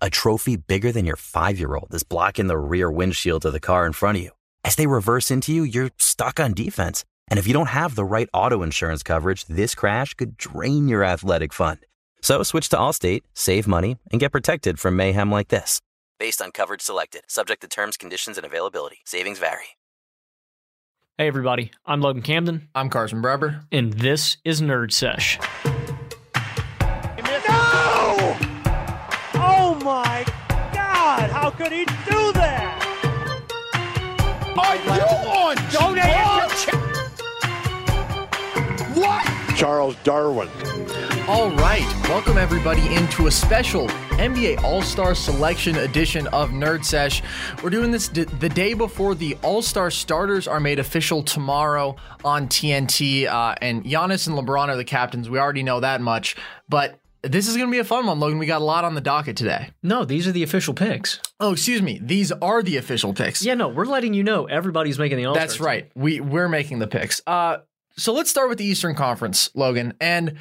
A trophy bigger than your five year old is blocking the rear windshield of the car in front of you. As they reverse into you, you're stuck on defense. And if you don't have the right auto insurance coverage, this crash could drain your athletic fund. So switch to Allstate, save money, and get protected from mayhem like this. Based on coverage selected, subject to terms, conditions, and availability. Savings vary. Hey, everybody. I'm Logan Camden, I'm Carson Breber. and this is Nerd Sesh. My God! How could he do that? Are you on Don't answer. What? Charles Darwin. All right, welcome everybody into a special NBA All Star Selection edition of Nerd Sesh. We're doing this d- the day before the All Star starters are made official tomorrow on TNT, uh, and Giannis and LeBron are the captains. We already know that much, but this is going to be a fun one, Logan. We got a lot on the docket today. No, these are the official picks. Oh, excuse me. These are the official picks. Yeah, no, we're letting you know everybody's making the All That's right. We we're making the picks. Uh, so let's start with the Eastern Conference, Logan. And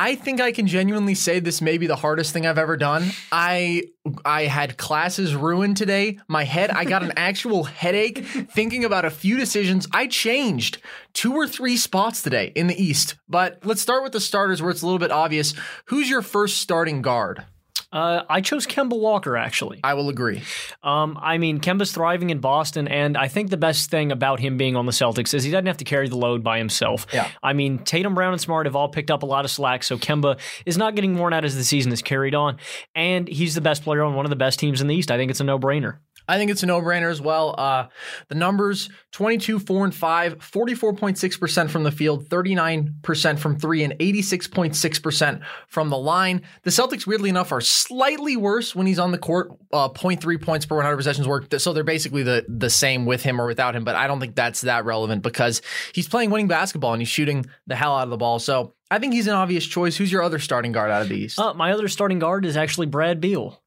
I think I can genuinely say this may be the hardest thing I've ever done. I I had classes ruined today. My head, I got an actual headache thinking about a few decisions. I changed two or three spots today in the East. But let's start with the starters where it's a little bit obvious. Who's your first starting guard? Uh, I chose Kemba Walker, actually. I will agree. Um, I mean, Kemba's thriving in Boston, and I think the best thing about him being on the Celtics is he doesn't have to carry the load by himself. Yeah. I mean, Tatum, Brown, and Smart have all picked up a lot of slack, so Kemba is not getting worn out as the season is carried on, and he's the best player on one of the best teams in the East. I think it's a no-brainer. I think it's a no-brainer as well. Uh, the numbers 22, 4, and 5, 44.6% from the field, 39% from three, and 86.6% from the line. The Celtics, weirdly enough, are slightly worse when he's on the court, uh, 0.3 points per 100 possessions work. So they're basically the, the same with him or without him, but I don't think that's that relevant because he's playing winning basketball and he's shooting the hell out of the ball. So I think he's an obvious choice. Who's your other starting guard out of the East? Uh, my other starting guard is actually Brad Beal.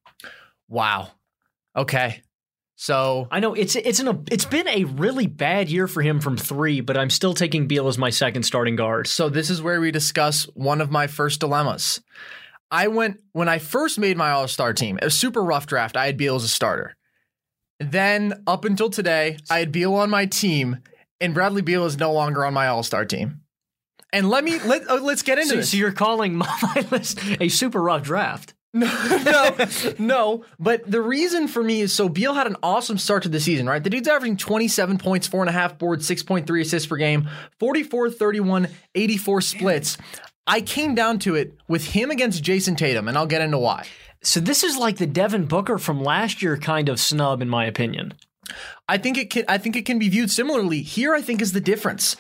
wow. Okay. So I know it's it's an it's been a really bad year for him from three, but I'm still taking Beal as my second starting guard. So this is where we discuss one of my first dilemmas. I went when I first made my All Star team. A super rough draft. I had Beal as a starter. Then up until today, I had Beal on my team, and Bradley Beal is no longer on my All Star team. And let me let uh, let's get into So, this. so you're calling my list a super rough draft. no, no. no. But the reason for me is so Beal had an awesome start to the season, right? The dude's averaging 27 points, four and a half boards, 6.3 assists per game, 44, 31, 84 splits. I came down to it with him against Jayson Tatum, and I'll get into why. So this is like the Devin Booker from last year kind of snub, in my opinion. I think it can I think it can be viewed similarly. Here I think is the difference.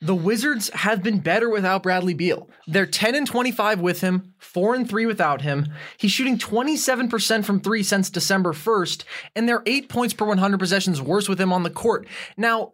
The Wizards have been better without Bradley Beal. They're 10 and 25 with him, 4 and 3 without him. He's shooting 27% from 3 since December 1st, and they're 8 points per 100 possessions worse with him on the court. Now,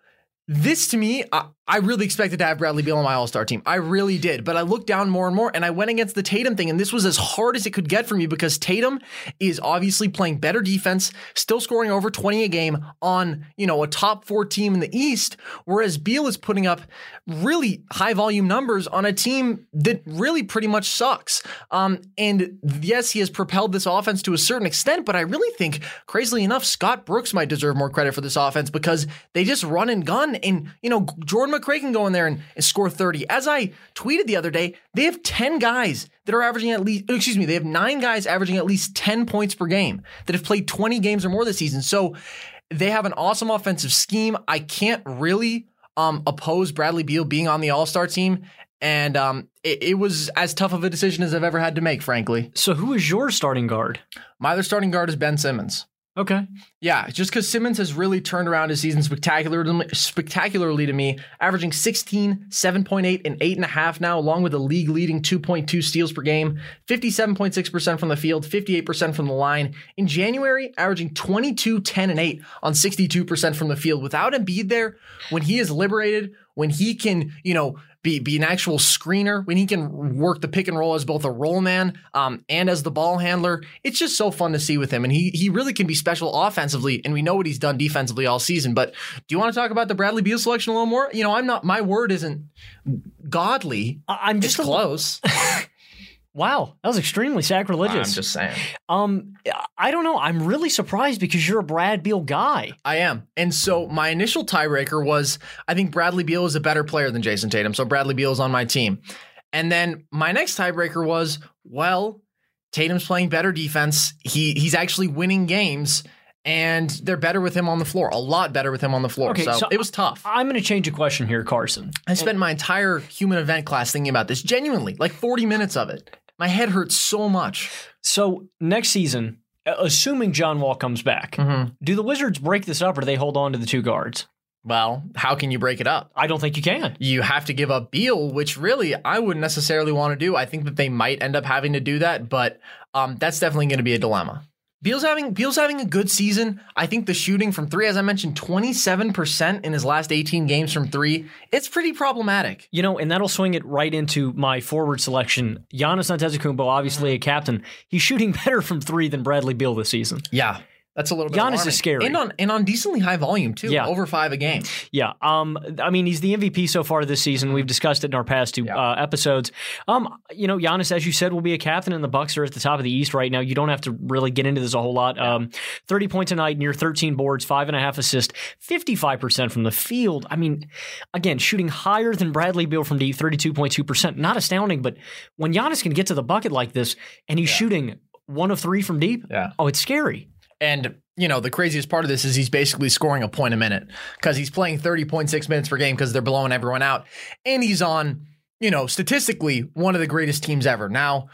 this to me, I really expected to have Bradley Beal on my All Star team. I really did. But I looked down more and more and I went against the Tatum thing. And this was as hard as it could get for me because Tatum is obviously playing better defense, still scoring over 20 a game on, you know, a top four team in the East. Whereas Beal is putting up really high volume numbers on a team that really pretty much sucks. Um, and yes, he has propelled this offense to a certain extent, but I really think, crazily enough, Scott Brooks might deserve more credit for this offense because they just run and gun. And, you know, Jordan Jordan McRae can go in there and, and score 30. As I tweeted the other day, they have 10 guys that are averaging at least, excuse me, they have nine guys averaging at least 10 points per game that have played 20 games or more this season. So they have an awesome offensive scheme. I can't really um, oppose Bradley Beal being on the All Star team. And um, it, it, was as tough of a decision as I've ever had to make, frankly. So, who is your starting guard? My other starting guard is Ben Simmons. Okay. Yeah, just because Simmons has really turned around his season spectacularly, spectacularly to me, averaging 16, 7.8, and 8.5 now, along with a league leading 2.2 steals per game, 57.6% from the field, 58% from the line. In January, averaging 22, 10, and 8 on 62% from the field. Without Embiid there, when he is liberated, when he can, you know, be, be an actual screener, when he can work the pick and roll as both a roll man um, and as the ball handler. It's just so fun to see with him. And he he really can be special offensively, and we know what he's done defensively all season. But do you want to talk about the Bradley Beal selection a little more? You know, I'm not my word isn't godly. I'm just it's close. Wow, that was extremely sacrilegious. I'm just saying. Um, I don't know. I'm really surprised because you're a Brad Beal guy. I am, and so my initial tiebreaker was I think Bradley Beal is a better player than Jayson Tatum, so Bradley Beal is on my team. And then my next tiebreaker was well, Tatum's playing better defense. He he's actually winning games. And they're better with him on the floor, a lot better with him on the floor. Okay, so, so it was tough. I'm going to change a question here, Carson. I spent my entire human event class thinking about this, genuinely, like 40 minutes of it. My head hurts so much. So next season, assuming John Wall comes back, mm-hmm. do the Wizards break this up or do they hold on to the two guards? Well, how can you break it up? I don't think you can. You have to give up Beal, which really I wouldn't necessarily want to do. I think that they might end up having to do that, but um, that's definitely going to be a dilemma. Beal's having Beal's having a good season. I think the shooting from three, as I mentioned, twenty seven percent in his last eighteen games from three. It's pretty problematic. You know, and that'll swing it right into my forward selection. Giannis Antetokounmpo, obviously a captain. He's shooting better from three than Bradley Beal this season. Yeah, that's a little bit. Giannis alarming. is scary, and on and on decently high volume too. Yeah. over five a game. Yeah, um, I mean he's the MVP so far this season. We've discussed it in our past two yeah. uh, episodes. Um, you know, Giannis, as you said, will be a captain, and the Bucks are at the top of the East right now. You don't have to really get into this a whole lot. Yeah. Um, thirty points a night, near thirteen boards, five and a half assists, fifty five percent from the field. I mean, again, shooting higher than Bradley Beal from deep, thirty two point two percent. Not astounding, but when Giannis can get to the bucket like this, and he's yeah. shooting one of three from deep, yeah. oh, it's scary. And you know, the craziest part of this is he's basically scoring a point a minute because he's playing 30.6 minutes per game because they're blowing everyone out. And he's on, you know, statistically one of the greatest teams ever. Now,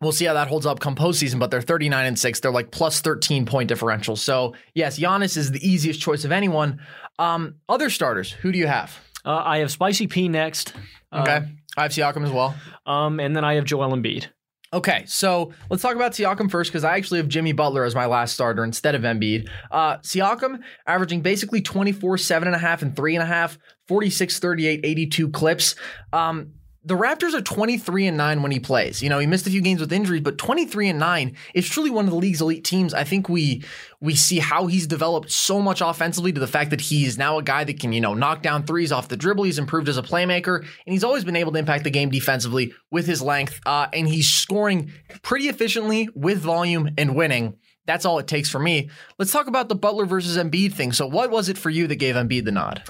we'll see how that holds up come postseason, but they're 39 and 6. They're like plus 13 point differential. So, yes, Giannis is the easiest choice of anyone. Um, other starters, who do you have? Uh, I have Spicy P next. Okay. Uh, I have Siakam as well. Um, and then I have Joel Embiid. Okay, so let's talk about Siakam first because I actually have Jimmy Butler as my last starter instead of Embiid. Uh, Siakam averaging basically 24, 7.5, and 3.5, 46, 38, 82 clips. Um, the Raptors are 23 and 9 when he plays. You know, he missed a few games with injuries, but 23 and 9 is truly one of the league's elite teams. I think we we see how he's developed so much offensively to the fact that he is now a guy that can, you know, knock down threes off the dribble. He's improved as a playmaker, and he's always been able to impact the game defensively with his length. Uh, and he's scoring pretty efficiently with volume and winning. That's all it takes for me. Let's talk about the Butler versus Embiid thing. So, what was it for you that gave Embiid the nod?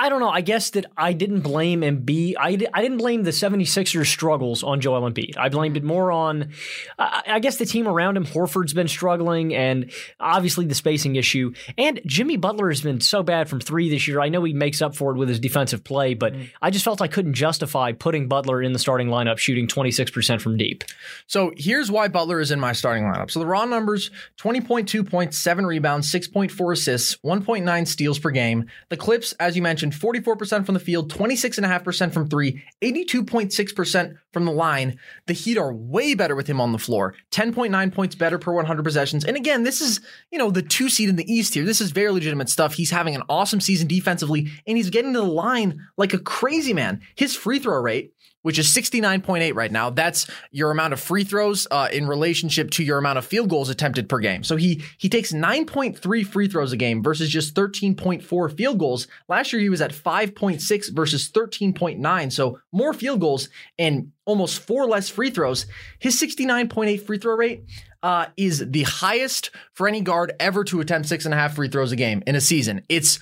I don't know. I guess that I didn't blame Embiid. I, I didn't blame the 76ers struggles on Joel Embiid. I blamed it more on, I, I guess, the team around him. Horford's been struggling, and obviously the spacing issue. And Jimmy Butler has been so bad from three this year. I know he makes up for it with his defensive play, but mm-hmm. I just felt I couldn't justify putting Butler in the starting lineup shooting 26% from deep. So here's why Butler is in my starting lineup. So the raw numbers 20.2 points, 7 rebounds, 6.4 assists, 1.9 steals per game. The clips, as you mentioned, 44% from the field, 26.5% from three, 82.6% from the line. The Heat are way better with him on the floor, 10.9 points better per 100 possessions. And again, this is, you know, the two seed in the East here. This is very legitimate stuff. He's having an awesome season defensively, and he's getting to the line like a crazy man. His free throw rate which is 69.8 right now. That's your amount of free throws uh, in relationship to your amount of field goals attempted per game. So he he takes 9.3 free throws a game versus just 13.4 field goals. Last year he was at 5.6 versus 13.9. So more field goals and almost four less free throws. His 69.8 free throw rate uh, is the highest for any guard ever to attempt six and a half free throws a game in a season. It's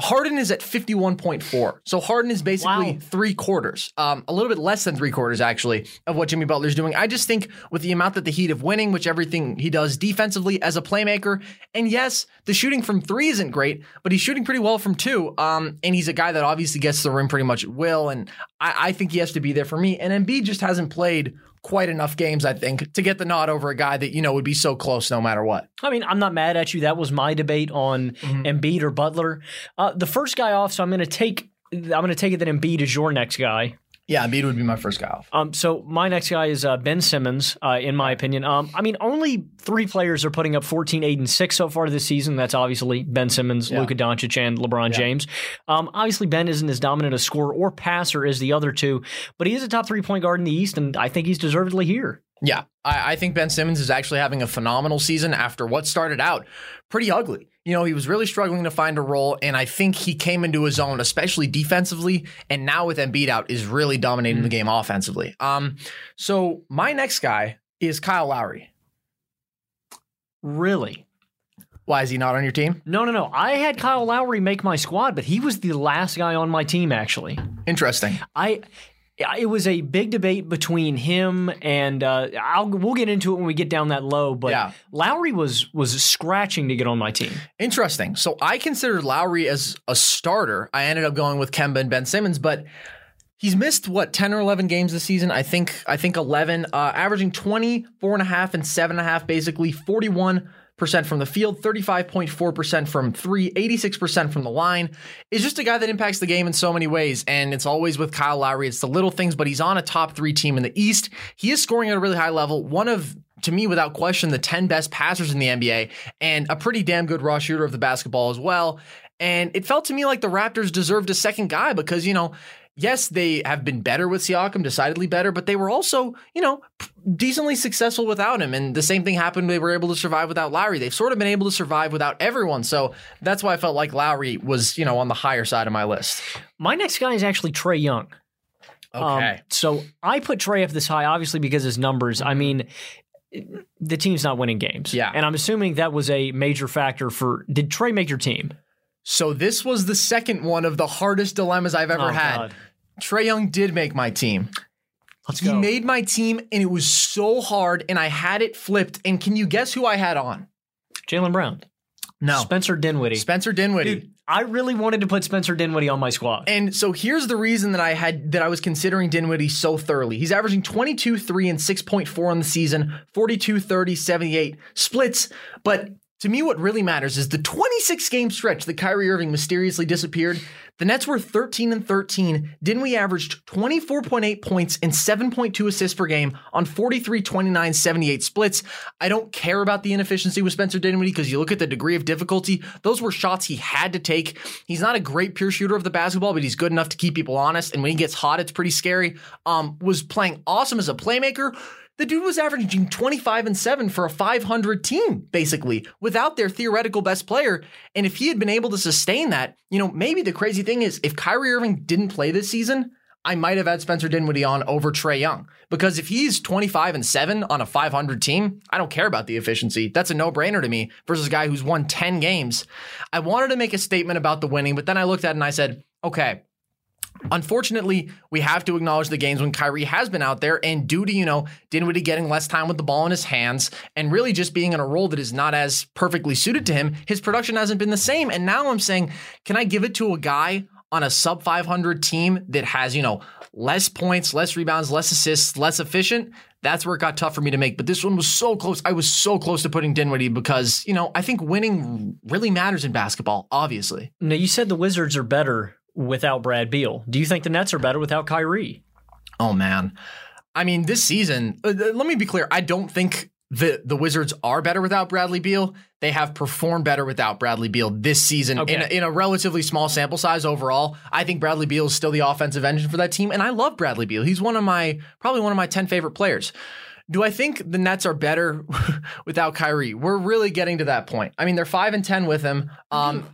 Harden is at 51.4. So Harden is basically Wow. three quarters, um, a little bit less than three quarters, actually, of what Jimmy Butler's doing. I just think with the amount that the Heat of winning, which everything he does defensively as a playmaker, and yes, the shooting from three isn't great, but he's shooting pretty well from two. Um, and he's a guy that obviously gets the rim pretty much at will. And I, I think he has to be there for me. And Embiid just hasn't played quite enough games, I think, to get the nod over a guy that, you know, would be so close no matter what. I mean, I'm not mad at you. That was my debate on Mm-hmm. Embiid or Butler. Uh, the first guy off, so I'm going to take. I'm going to take it that Embiid is your next guy. Yeah, Embiid would be my first guy off. Um, so my next guy is uh, Ben Simmons, uh, in my opinion. Um, I mean, only three players are putting up 14, 8, and 6 so far this season. That's obviously Ben Simmons, Luka Doncic, and LeBron James. Um, obviously, Ben isn't as dominant a scorer or passer as the other two, but he is a top three point guard in the East, and I think he's deservedly here. Yeah, I, I think Ben Simmons is actually having a phenomenal season after what started out pretty ugly. You know, he was really struggling to find a role, and I think he came into his own, especially defensively, and now with Embiid out, is really dominating the game offensively. Um, so my next guy is Kyle Lowry. Really? Why is he not on your team? No, no, no. I had Kyle Lowry make my squad, but he was the last guy on my team, actually. Interesting. I it was a big debate between him and uh, I'll we'll get into it when we get down that low. But Yeah. Lowry was was scratching to get on my team. Interesting. So I considered Lowry as a starter. I ended up going with Kemba and Ben Simmons, but he's missed what 10 or 11 games this season. I think I think 11, uh, averaging 24 and a half and seven and a half, basically 41 percent from the field, 35.4% from three, 86% from the line. Is just a guy that impacts the game in so many ways. And it's always with Kyle Lowry. It's the little things, but he's on a top three team in the East. He is scoring at a really high level. One of to me, without question, the 10 best passers in the NBA and a pretty damn good raw shooter of the basketball as well. And it felt to me like the Raptors deserved a second guy because, you know, yes, they have been better with Siakam, decidedly better, but they were also, you know, decently successful without him. And the same thing happened. They were able to survive without Lowry. They've sort of been able to survive without everyone. So that's why I felt like Lowry was, you know, on the higher side of my list. My next guy is actually Trae Young. Um, Okay. so I put Trae up this high, obviously because his numbers. I mean, the team's not winning games. Yeah. and I'm assuming that was a major factor for. Did Trae make your team? so this was the second one of the hardest dilemmas I've ever Oh, had. God. Trae Young did make my team. Let's He go. made my team and it was so hard and I had it flipped. And can you guess who I had on? Jaylen Brown, No. Spencer Dinwiddie. Spencer Dinwiddie. Dude, I really wanted to put Spencer Dinwiddie on my squad. And so here's the reason that I had that I was considering Dinwiddie so thoroughly. He's averaging 22, 3, and 6.4 on the season, 42, 30, 78 splits. But to me, what really matters is the 26 game stretch that Kyrie Irving mysteriously disappeared. The Nets were 13 and 13. Dinwiddie averaged 24.8 points and 7.2 assists per game on 43, 29, 78 splits. I don't care about the inefficiency with Spencer Dinwiddie because you look at the degree of difficulty. Those were shots he had to take. He's not a great pure shooter of the basketball, but he's good enough to keep people honest. And when he gets hot, it's pretty scary. Um, was playing awesome as a playmaker. The dude was averaging 25 and 7 for a 500 team, basically, without their theoretical best player. And if he had been able to sustain that, you know, maybe the crazy thing is if Kyrie Irving didn't play this season, I might have had Spencer Dinwiddie on over Trae Young. Because if he's 25 and 7 on a 500 team, I don't care about the efficiency. That's a no brainer to me versus a guy who's won 10 games. I wanted to make a statement about the winning, but then I looked at it and I said, okay, Unfortunately, we have to acknowledge the games when Kyrie has been out there, and due to, you know, Dinwiddie getting less time with the ball in his hands and really just being in a role that is not as perfectly suited to him, his production hasn't been the same. And now I'm saying, can I give it to a guy on a sub 500 team that has, you know, less points, less rebounds, less assists, less efficient? That's where it got tough for me to make. But this one was so close. I was so close to putting Dinwiddie because, you know, I think winning really matters in basketball, obviously. Now you said the Wizards are better without Brad Beal. Do you think the Nets are better without Kyrie? Oh man. I mean, this season, uh, uh, let me be clear. I don't think the the Wizards are better without Bradley Beal. They have performed better without Bradley Beal this season in, a, in a relatively small sample size overall. I think Bradley Beal is still the offensive engine for that team, and I love Bradley Beal. He's one of my probably one of my ten favorite players. Do I think the Nets are better without Kyrie? We're really getting to that point. I mean, they're five and ten with him. Um,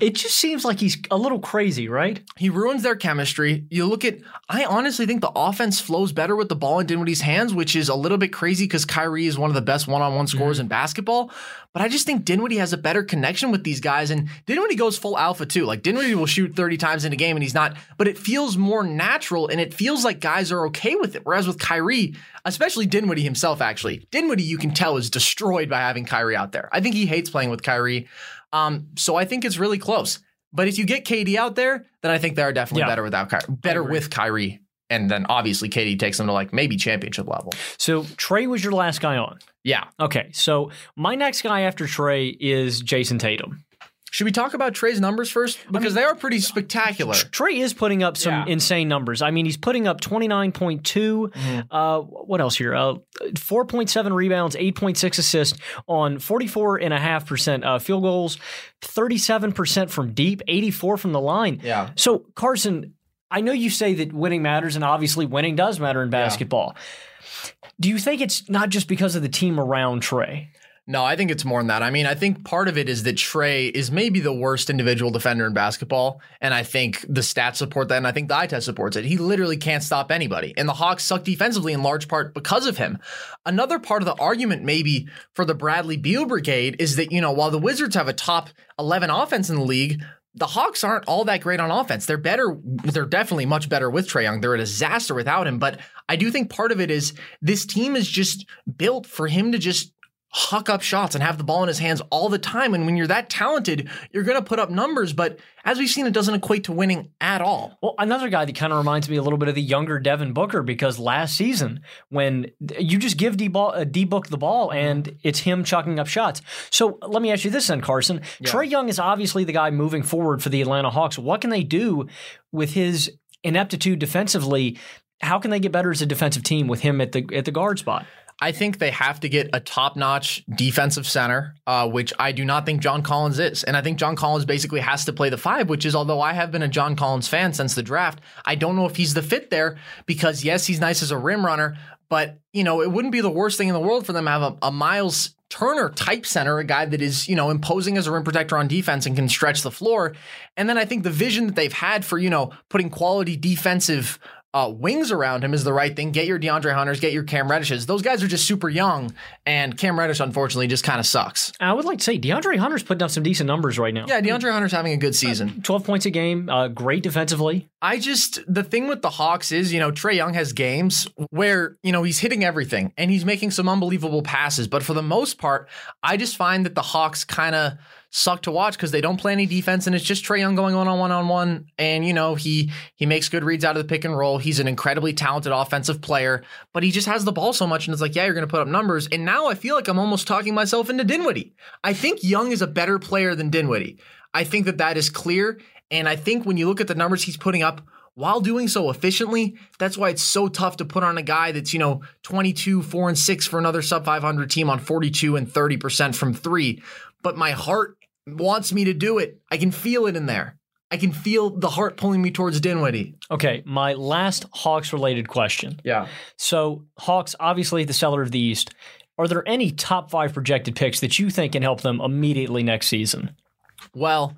It just seems like he's a little crazy, right? he ruins their chemistry. You look at, I honestly think the offense flows better with the ball in Dinwiddie's hands, which is a little bit crazy because Kyrie is one of the best one-on-one scorers in basketball. But I just think Dinwiddie has a better connection with these guys, and Dinwiddie goes full alpha too. Like Dinwiddie will shoot 30 times in a game, and he's not. But it feels more natural, and it feels like guys are okay with it. Whereas with Kyrie, especially Dinwiddie himself, actually, Dinwiddie you can tell is destroyed by having Kyrie out there. I think he hates playing with Kyrie. Um, so I think it's really close. But if you get KD out there, then I think they are definitely Yeah. better without Kyrie, better with Kyrie. And then obviously KD takes them to like maybe championship level. So Trae was your last guy on. Yeah. Okay, so my next guy after Trae is Jayson Tatum. Should we talk about Trae's numbers first? Because they are pretty spectacular. Trae is putting up some Yeah. insane numbers. I mean, he's putting up 29.2. Mm-hmm. Uh, what else here? Uh, 4.7 rebounds, 8.6 assists on 44.5% uh, field goals, 37% from deep, 84 from the line. Yeah. So, Carson, I know you say that winning matters, and obviously winning does matter in basketball. Do you think it's not just because of the team around Trae? No, I think it's more than that. I mean, I think part of it is that Trae is maybe the worst individual defender in basketball. And I think the stats support that. And I think the eye test supports it. He literally can't stop anybody. And the Hawks suck defensively in large part because of him. Another part of the argument, maybe for the Bradley Beal brigade, is that, you know, while the Wizards have a top 11 offense in the league, the Hawks aren't all that great on offense. They're better. They're definitely much better with Trae Young. They're a disaster without him. But I do think part of it is this team is just built for him to just huck up shots and have the ball in his hands all the time. And when you're that talented, you're going to put up numbers. But as we've seen, it doesn't equate to winning at all. Well, another guy that kind of reminds me a little bit of the younger Devin Booker because last season, when you just give D, ball, uh, D Book the ball and it's him chucking up shots. So let me ask you this then, Carson. Trae Young is obviously the guy moving forward for the Atlanta Hawks. What can they do with his ineptitude defensively? How can they get better as a defensive team with him at the at the guard spot? I think they have to get a top notch defensive center, uh, which I do not think John Collins is. And I think John Collins basically has to play the five, which is, although I have been a John Collins fan since the draft, I don't know if he's the fit there because, yes, he's nice as a rim runner, but, you know, it wouldn't be the worst thing in the world for them to have a, a Miles Turner type center, a guy that is, you know, imposing as a rim protector on defense and can stretch the floor. And then I think the vision that they've had for, you know, putting quality defensive uh, wings around him is the right thing. Get your DeAndre Hunters, get your Cam Reddishes. Those guys are just super young, and Cam Reddish, unfortunately, just kind of sucks. I would like to say DeAndre Hunter's putting up some decent numbers right now. Yeah, DeAndre Hunter's having a good season. 12 points a game, uh, great defensively. I just the thing with the Hawks is, you know, Trae Young has games where, you know, he's hitting everything and he's making some unbelievable passes, but for the most part, I just find that the Hawks kind of suck to watch because they don't play any defense and it's just Trae Young going on on one on one and you know, he he makes good reads out of the pick and roll. He's an incredibly talented offensive player, but he just has the ball so much and it's like, yeah, you're going to put up numbers. And now I feel like I'm almost talking myself into Dinwiddie. I think Young is a better player than Dinwiddie. I think that that is clear and I think when you look at the numbers he's putting up while doing so efficiently, that's why it's so tough to put on a guy that's, you know, 22, 4 and 6 for another sub 500 team on 42 and 30% from 3. But my heart wants me to do it. I can feel it in there. I can feel the heart pulling me towards Dinwiddie. Okay, my last Hawks related question. Yeah. So, Hawks, obviously the seller of the East. Are there any top five projected picks that you think can help them immediately next season? Well,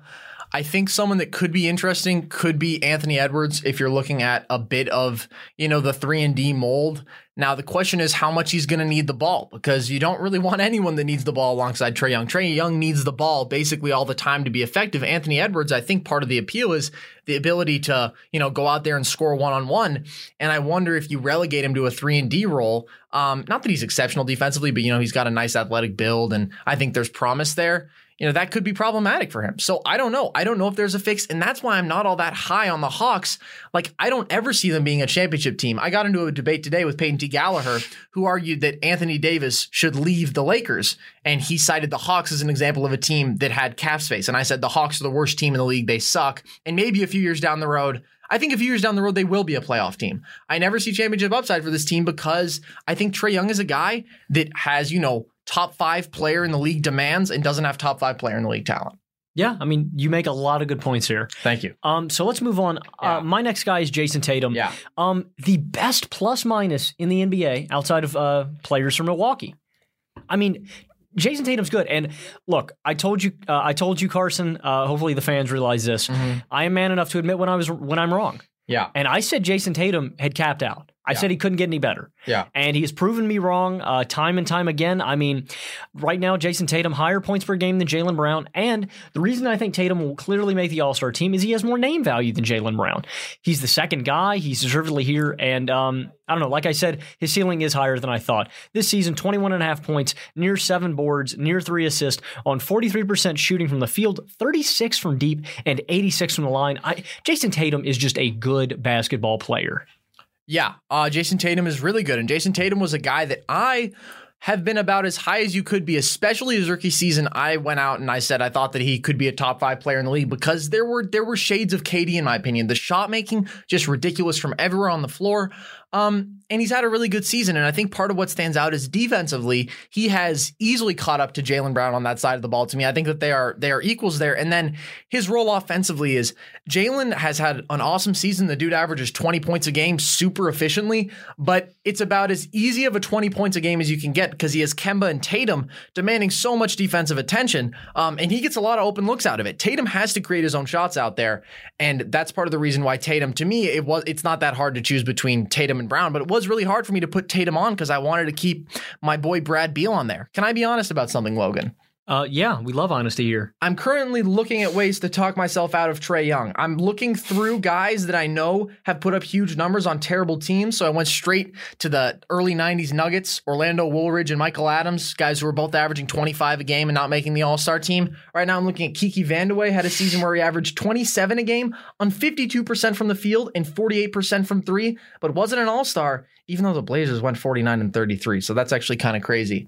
I think someone that could be interesting could be Anthony Edwards if you're looking at a bit of, you know, the 3 and D mold. Now the question is how much he's going to need the ball because you don't really want anyone that needs the ball alongside Trae Young. Trae Young needs the ball basically all the time to be effective. Anthony Edwards, I think part of the appeal is the ability to, you know, go out there and score one on one. And I wonder if you relegate him to a 3 and D role, um, not that he's exceptional defensively, but you know, he's got a nice athletic build and I think there's promise there you know, that could be problematic for him. So I don't know. I don't know if there's a fix. And that's why I'm not all that high on the Hawks. Like, I don't ever see them being a championship team. I got into a debate today with Peyton T. Gallagher, who argued that Anthony Davis should leave the Lakers. And he cited the Hawks as an example of a team that had cap space. And I said, the Hawks are the worst team in the league. They suck. And maybe a few years down the road, I think a few years down the road, they will be a playoff team. I never see championship upside for this team because I think Trae Young is a guy that has, you know, top five player in the league demands and doesn't have top five player in the league talent. Yeah, I mean, you make a lot of good points here. Thank you. Um, so let's move on. Yeah. Uh, my next guy is Jayson Tatum. Yeah. Um, the best plus minus in the NBA outside of uh, players from Milwaukee. I mean, Jayson Tatum's good. And look, I told you, uh, I told you, Carson. Uh, hopefully, the fans realize this. Mm-hmm. I am man enough to admit when I was when I'm wrong. Yeah. And I said Jayson Tatum had capped out. I Yeah. said he couldn't get any better. Yeah. And he has proven me wrong uh, time and time again. I mean, right now, Jayson Tatum higher points per game than Jaylen Brown. And the reason I think Tatum will clearly make the All Star team is he has more name value than Jaylen Brown. He's the second guy. He's deservedly here. And um, I don't know. Like I said, his ceiling is higher than I thought. This season, 21 and a half points, near seven boards, near three assists, on 43% shooting from the field, 36 from deep, and 86 from the line. I, Jayson Tatum is just a good basketball player. Yeah, uh, Jayson Tatum is really good, and Jayson Tatum was a guy that I have been about as high as you could be, especially his rookie season. I went out and I said I thought that he could be a top five player in the league because there were there were shades of KD in my opinion. The shot making just ridiculous from everywhere on the floor. Um, and he's had a really good season. And I think part of what stands out is defensively, he has easily caught up to Jaylen Brown on that side of the ball. To me, I think that they are they are equals there. And then his role offensively is Jaylen has had an awesome season. The dude averages 20 points a game super efficiently, but it's about as easy of a 20 points a game as you can get because he has Kemba and Tatum demanding so much defensive attention. Um, and he gets a lot of open looks out of it. Tatum has to create his own shots out there. And that's part of the reason why Tatum, to me, it was it's not that hard to choose between Tatum and Brown, but it was really hard for me to put Tatum on because I wanted to keep my boy Brad Beal on there. Can I be honest about something, Logan? Uh, yeah, we love honesty here. I'm currently looking at ways to talk myself out of Trae Young. I'm looking through guys that I know have put up huge numbers on terrible teams. So I went straight to the early 90s Nuggets, Orlando Woolridge and Michael Adams, guys who were both averaging 25 a game and not making the All Star team. Right now I'm looking at Kiki Vandeweghe, had a season where he averaged 27 a game on 52% from the field and 48% from three, but wasn't an All Star, even though the Blazers went 49 and 33. So that's actually kind of crazy.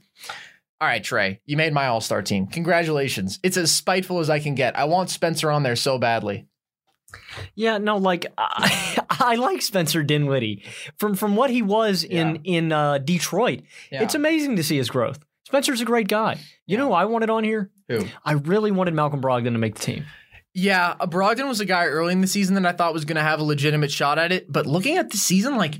All right, Trae, you made my all star team. Congratulations. It's as spiteful as I can get. I want Spencer on there so badly. Yeah, no, like I, I like Spencer Dinwiddie from from what he was in in uh, Detroit. Yeah. It's amazing to see his growth. Spencer's a great guy. You know who I wanted on here? Who? I really wanted Malcolm Brogdon to make the team. Yeah, uh, Brogdon was a guy early in the season that I thought was going to have a legitimate shot at it. But looking at the season, like,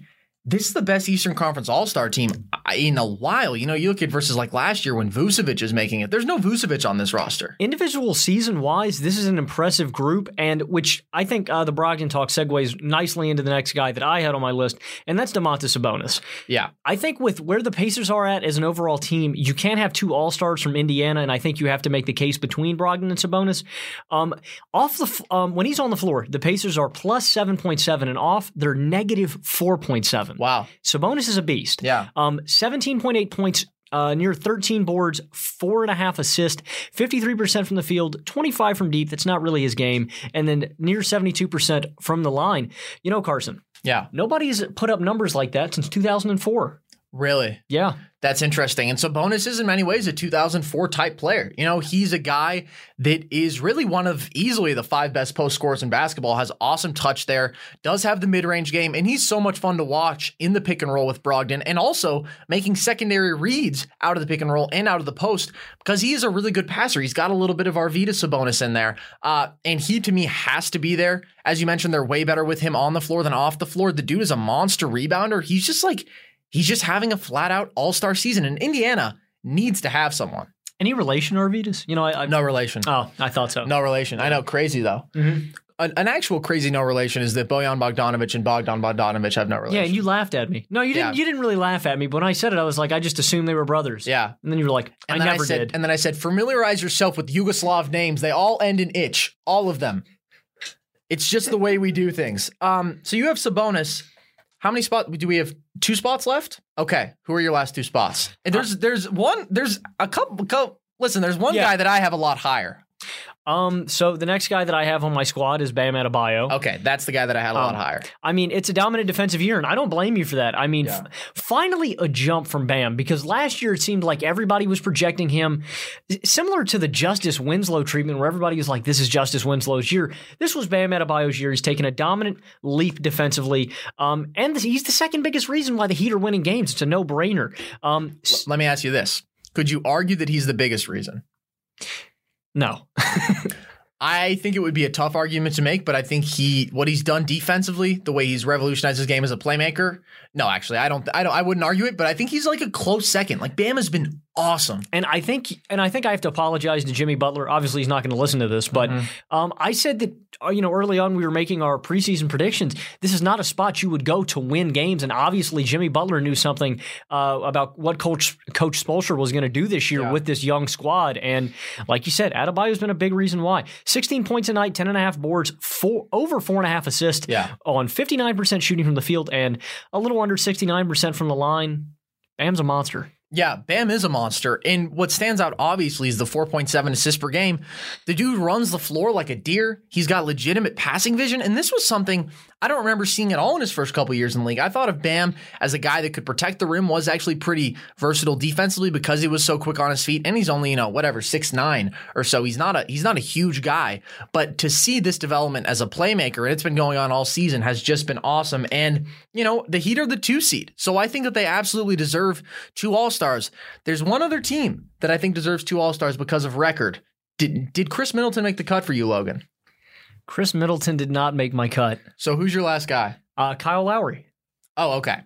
this is the best Eastern Conference All Star team in a while. You know, you look at versus like last year when Vucevic is making it. There's no Vucevic on this roster. Individual season wise, this is an impressive group, and which I think uh, the Brogdon talk segues nicely into the next guy that I had on my list, and that's Domantas Sabonis. Yeah. I think with where the Pacers are at as an overall team, you can't have two All Stars from Indiana, and I think you have to make the case between Brogdon and Sabonis. Um, off the f- um, when he's on the floor, the Pacers are plus seven point seven, and off they're negative four point seven. Wow. Sabonis is a beast. Yeah. Um, seventeen point eight points. Uh, near 13 boards, four and a half assists, 53% from the field, 25 from deep. That's not really his game. And then near 72% from the line. You know, Carson, Yeah. nobody's put up numbers like that since 2004. Really? Yeah. That's interesting. And Sabonis is in many ways a 2004 type player. You know, he's a guy that is really one of easily the five best post scorers in basketball, has awesome touch there, does have the mid range game, and he's so much fun to watch in the pick and roll with Brogdon and also making secondary reads out of the pick and roll and out of the post because he is a really good passer. He's got a little bit of Arvydas Sabonis in there. Uh, and he, to me, has to be there. As you mentioned, they're way better with him on the floor than off the floor. The dude is a monster rebounder. He's just like, He's just having a flat out all star season, and Indiana needs to have someone. Any relation to Arvydas? You know, I, I No relation. Oh, I thought so. No relation. I know, crazy though. Mhm. An, an actual crazy no relation is that Bojan Bogdanovic and Bogdan Bogdanovic have no relation. Yeah, and you laughed at me. No, you didn't. Yeah. You didn't really laugh at me. But when I said it, I was like, I just assumed they were brothers. Yeah. And then you were like, I And never I said, did. And then I said, familiarize yourself with Yugoslav names. They all end in itch, all of them. It's just the way we do things. Um, so you have Sabonis. How many spots do we have? Two spots left. Okay, who are your last two spots? And there's there's one there's a couple. couple listen, there's one Yeah. guy that I have a lot higher. Um, so the next guy that I have on my squad is Bam Adebayo. Okay, that's the guy that I had a lot Um, higher. I mean, it's a dominant defensive year, and I don't blame you for that. I mean, Yeah. f- finally a jump from Bam because last year it seemed like everybody was projecting him similar to the Justice Winslow treatment, where everybody was like, "This is Justice Winslow's year." This was Bam Adebayo's year. He's taken a dominant leap defensively, um, and he's the second biggest reason why the Heat are winning games. It's a no-brainer. Um, s- Let me ask you this: Could you argue that he's the biggest reason? No, I think it would be a tough argument to make, but I think he what he's done defensively, the way he's revolutionized his game as a playmaker. No, actually, I don't. I don't. I wouldn't argue it, but I think he's like a close second. Like Bam has been awesome. And I think, and I think I have to apologize to Jimmy Butler. Obviously, he's not going to listen to this, but Mm-hmm. um, I said that uh, you know early on we were making our preseason predictions. This is not a spot you would go to win games, and obviously Jimmy Butler knew something uh, about what Coach Coach Spoelstra was going to do this year with this young squad. And like you said, Adebayo's been a big reason why. 16 points a night, 10 and a half boards, four over four and a half assists Yeah. on 59% shooting from the field and a little under 69% from the line. Bam's a monster. Yeah, Bam is a monster. And what stands out obviously is the 4.7 assists per game. The dude runs the floor like a deer. He's got legitimate passing vision. And this was something I don't remember seeing at all in his first couple years in the league. I thought of Bam as a guy that could protect the rim, was actually pretty versatile defensively because he was so quick on his feet. And he's only, you know, whatever, six nine or so. He's not a he's not a huge guy. But to see this development as a playmaker, and it's been going on all season, has just been awesome. And, you know, the Heat are the two seed. So I think that they absolutely deserve two all-stars. There's one other team that I think deserves two all-stars because of record. Did did Khris Middleton make the cut for you, Logan? Khris Middleton did not make my cut. So who's your last guy? Uh, Kyle Lowry. Oh, okay.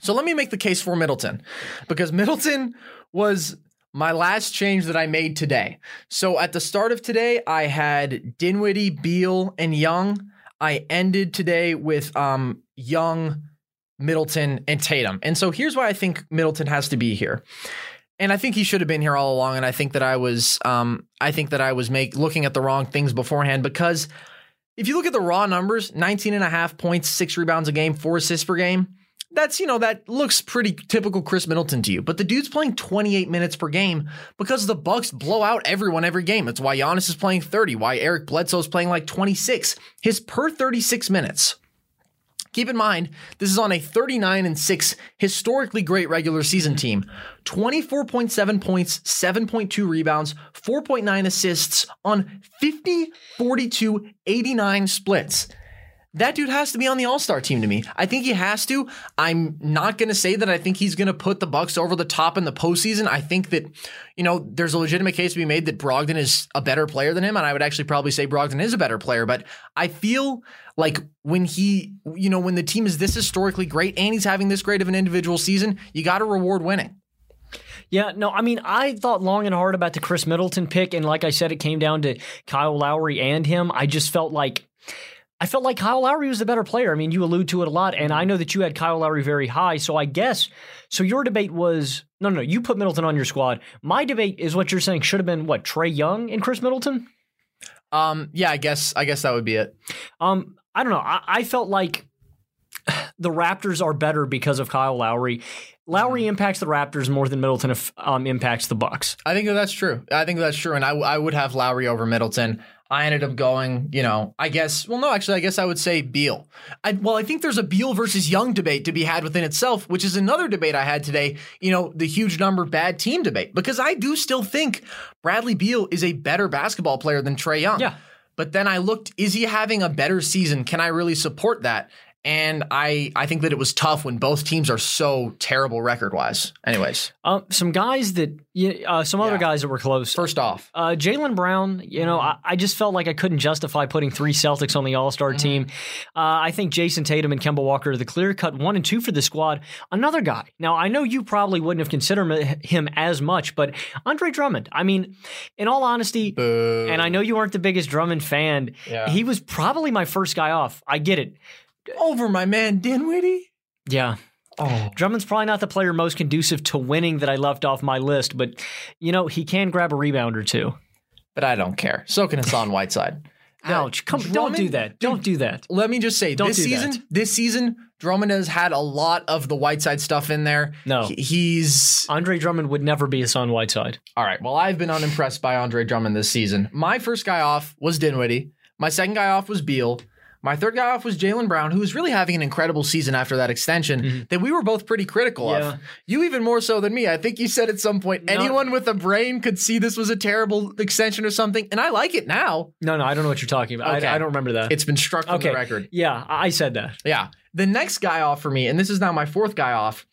So let me make the case for Middleton because Middleton was my last change that I made today. So at the start of today, I had Dinwiddie, Beal, and Young. I ended today with um, Young, Middleton, and Tatum. And so here's why I think Middleton has to be here. And I think he should have been here all along. And I think that I was, um, I think that I was make looking at the wrong things beforehand because if you look at the raw numbers 19 and a half points, six rebounds a game, four assists per game. That's, you know, that looks pretty typical Khris Middleton to you. But the dude's playing 28 minutes per game because the Bucks blow out everyone every game. That's why Giannis is playing 30, why Eric Bledsoe's playing like 26. His per 36 minutes. Keep in mind, this is on a 39 and 6 historically great regular season team. 24.7 points, 7.2 rebounds, 4.9 assists on 50, 42, 89 splits. That dude has to be on the All-Star team to me. I think he has to. I'm not going to say that I think he's going to put the Bucks over the top in the postseason. I think that, you know, there's a legitimate case to be made that Brogdon is a better player than him, and I would actually probably say Brogdon is a better player. But I feel like when he, you know, when the team is this historically great and he's having this great of an individual season, you got to reward winning. Yeah, no, I mean, I thought long and hard about the Khris Middleton pick, and like I said, it came down to Kyle Lowry and him. I just felt like I felt like Kyle Lowry was the better player. I mean, you allude to it a lot, and I know that you had Kyle Lowry very high. So I guess so. Your debate was no, no, no. You put Middleton on your squad. My debate is what you're saying should have been what Trae Young and Khris Middleton. Um, yeah, I guess I guess that would be it. Um, I don't know. I, I felt like the Raptors are better because of Kyle Lowry. Lowry impacts the Raptors more than Middleton if, um, impacts the Bucks. I think that that's true. I think that's true, and I, I would have Lowry over Middleton. I ended up going, you know, I guess. Well, no, actually, I guess I would say Beal. I, well, I think there's a Beal versus Young debate to be had within itself, which is another debate I had today. You know, the huge number bad team debate, because I do still think Bradley Beal is a better basketball player than Trae Young. Yeah. But then I looked, is he having a better season? Can I really support that? And I, I think that it was tough when both teams are so terrible record wise. Anyways, Um, some guys that, uh, some other Yeah. guys that were close. first off, Uh, Jaylen Brown, you know, I, I just felt like I couldn't justify putting three Celtics on the All Star team. Uh, I think Jayson Tatum and Kemba Walker are the clear cut one and two for the squad. Another guy. Now, I know you probably wouldn't have considered him as much, but Andre Drummond. I mean, in all honesty, and I know you aren't the biggest Drummond fan, Yeah. he was probably my first guy off. I get it. Over my man Dinwiddie. Yeah. Oh, Drummond's probably not the player most conducive to winning that I left off my list, but, you know, he can grab a rebound or two. but I don't care. So can Hassan Whiteside. Ouch. Come, don't do that. Don't do that. Let me just say, Don't this do season, that. this season, Drummond has had a lot of the Whiteside stuff in there. No. He's Andre Drummond would never be Hassan Whiteside. all right. Well, I've been unimpressed by Andre Drummond this season. My first guy off was Dinwiddie. My second guy off was Beal. My third guy off was Jaylen Brown, who was really having an incredible season after that extension that we were both pretty critical Mm-hmm. Yeah. of. You even more so than me. I think you said at some point anyone with a brain could see this was a terrible extension or something, and I like it now. No, no, I don't know what you're talking about. Okay. I, I don't remember that. It's been struck from okay. the record. Yeah, I said that. Yeah. The next guy off for me, and this is now my fourth guy off,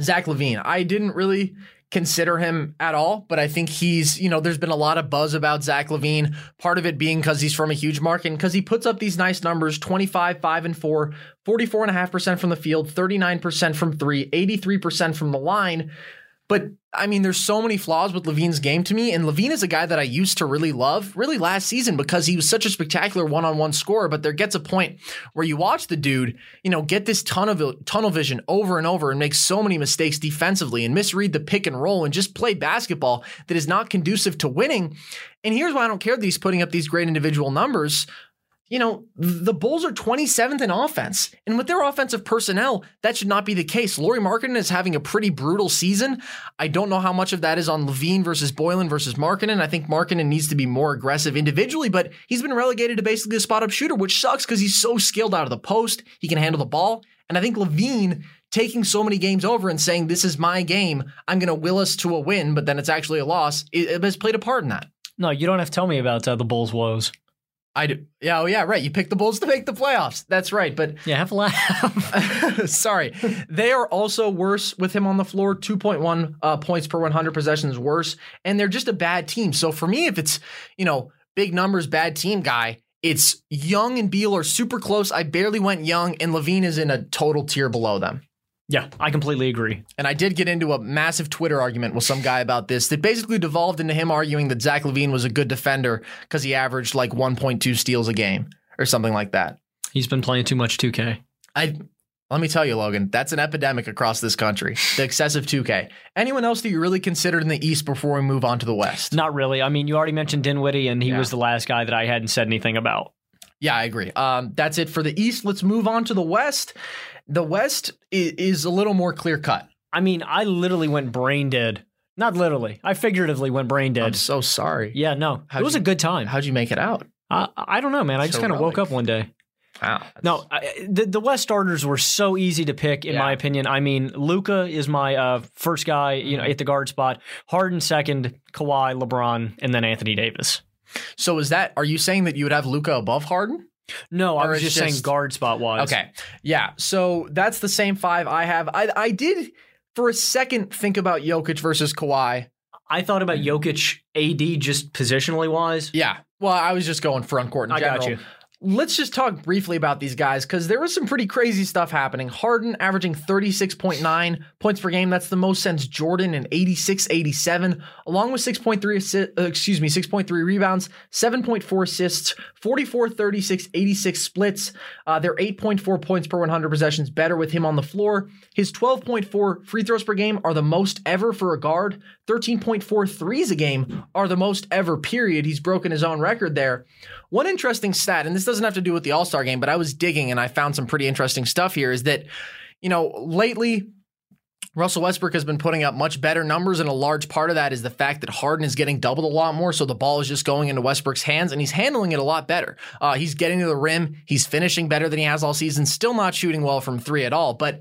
Zach LaVine. I didn't really consider him at all, but I think he's, you know, there's been a lot of buzz about Zach LaVine. Part of it being because he's from a huge market and because he puts up these nice numbers 25, 5, and 4, 44.5% from the field, 39% from three, 83% from the line. But I mean, there's so many flaws with LaVine's game to me. And LaVine is a guy that I used to really love, really last season, because he was such a spectacular one on one scorer. But there gets a point where you watch the dude, you know, get this of tunnel vision over and over and make so many mistakes defensively and misread the pick and roll and just play basketball that is not conducive to winning. And here's why I don't care that he's putting up these great individual numbers you know, the Bulls are 27th in offense. And with their offensive personnel, that should not be the case. Lauri Markkanen is having a pretty brutal season. I don't know how much of that is on LaVine versus Boylen versus Markkanen. I think Markkanen needs to be more aggressive individually, but he's been relegated to basically a spot up shooter, which sucks because he's so skilled out of the post. He can handle the ball. And I think LaVine taking so many games over and saying, this is my game, I'm going to will us to a win, but then it's actually a loss, it, has played a part in that. No, you don't have to tell me about uh, the Bulls' woes. I do. Yeah, oh yeah, right. You picked the Bulls to make the playoffs. That's right. But yeah, have a laugh. sorry, they are also worse with him on the floor. Two point one uh, points per one hundred possessions worse, and they're just a bad team. So for me, if it's you know big numbers, bad team guy, it's Young and Beal are super close. I barely went Young, and LaVine is in a total tier below them. Yeah, I completely agree. And I did get into a massive Twitter argument with some guy about this that basically devolved into him arguing that Zach LaVine was a good defender because he averaged like 1.2 steals a game or something like that. He's been playing too much 2K. I let me tell you, Logan, that's an epidemic across this country. The excessive 2K. Anyone else that you really considered in the East before we move on to the West? Not really. I mean, you already mentioned Dinwiddie, and he yeah. was the last guy that I hadn't said anything about. Yeah, I agree. Um, that's it for the East. Let's move on to the West. The West is, a little more clear cut. I mean, I literally went brain dead. Not literally. I figuratively went brain dead. I'm so sorry. Yeah, no. How'd it was you, a good time. How'd you make it out? Uh, I don't know, man. I just kind of woke up one day. Wow. No, I, the, the West starters were so easy to pick, in yeah. my opinion. I mean, Luka is my uh, first guy, you know, mm-hmm. at the guard spot. Harden second, Kawhi, LeBron, and then Anthony Davis. So is that? Are you saying that you would have Luka above Harden? No, I was just, just saying guard spot wise. Okay. Yeah. So that's the same five I have. I I did for a second think about Jokic versus Kawhi. I thought about mm. Jokic AD just positionally wise. Yeah. Well, I was just going front court in I general. got you. Let's just talk briefly about these guys because there was some pretty crazy stuff happening. Harden averaging 36.9 points per game. That's the most since Jordan in 86 87, along with 6.3 assi- uh, excuse me, 6.3 rebounds, 7.4 assists, 44 36 86 splits. Uh, they're 8.4 points per 100 possessions better with him on the floor. His 12.4 free throws per game are the most ever for a guard. 13.4 threes a game are the most ever, period. He's broken his own record there. One interesting stat, and this doesn't have to do with the All Star game, but I was digging and I found some pretty interesting stuff here is that, you know, lately, Russell Westbrook has been putting up much better numbers, and a large part of that is the fact that Harden is getting doubled a lot more. So the ball is just going into Westbrook's hands, and he's handling it a lot better. Uh, he's getting to the rim. He's finishing better than he has all season. Still not shooting well from three at all. But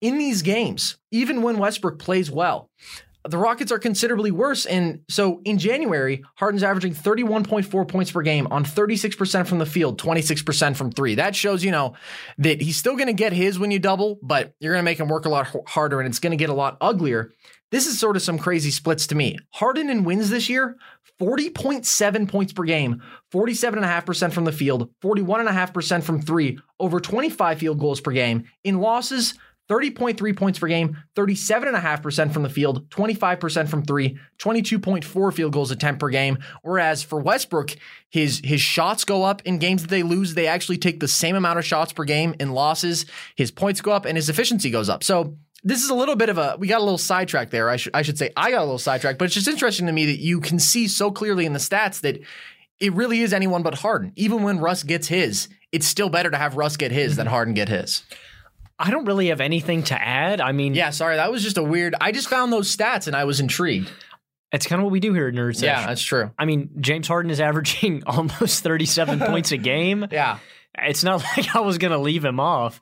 in these games, even when Westbrook plays well, the Rockets are considerably worse. And so in January, Harden's averaging 31.4 points per game on 36% from the field, 26% from three. That shows, you know, that he's still going to get his when you double, but you're going to make him work a lot harder and it's going to get a lot uglier. This is sort of some crazy splits to me. Harden in wins this year, 40.7 points per game, 47.5% from the field, 41.5% from three, over 25 field goals per game. In losses, 30.3 points per game, 37.5% from the field, 25% from three, 22.4 field goals attempt per game. Whereas for Westbrook, his his shots go up in games that they lose. They actually take the same amount of shots per game in losses. His points go up and his efficiency goes up. So this is a little bit of a we got a little sidetrack there. I should I should say I got a little sidetrack, but it's just interesting to me that you can see so clearly in the stats that it really is anyone but Harden. Even when Russ gets his, it's still better to have Russ get his than mm-hmm. Harden get his. I don't really have anything to add. I mean, yeah, sorry, that was just a weird. I just found those stats and I was intrigued. It's kind of what we do here at Nerd Yeah, that's true. I mean, James Harden is averaging almost 37 points a game. Yeah. It's not like I was going to leave him off.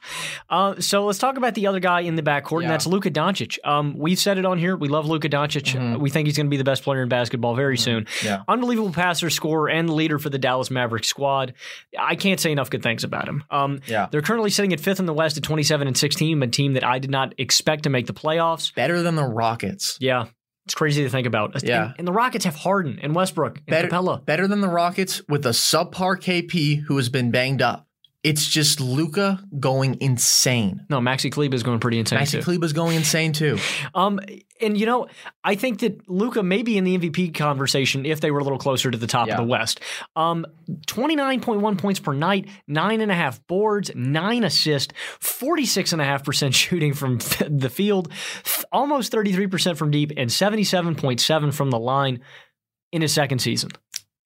Uh, so let's talk about the other guy in the backcourt, yeah. and that's Luka Doncic. Um, we've said it on here. We love Luka Doncic. Mm-hmm. we think he's going to be the best player in basketball very mm-hmm. soon. Yeah. Unbelievable passer, scorer, and leader for the Dallas Mavericks squad. I can't say enough good things about him. Um, yeah. They're currently sitting at fifth in the West at 27 and 16, a team that I did not expect to make the playoffs. Better than the Rockets. Yeah. It's crazy to think about. Yeah. And, and the Rockets have Harden and Westbrook and better, Capela. better than the Rockets with a subpar KP who has been banged up. It's just Luka going insane. No, Maxi Kleber is going pretty insane Maxi too. Kleber's going insane too. Um, and you know, I think that Luka may be in the MVP conversation if they were a little closer to the top Yeah. of the West. Um, twenty nine point one points per night, nine and a half boards, nine assists, forty six and a half percent shooting from the field, almost thirty three percent from deep, and seventy seven point seven from the line in his second season.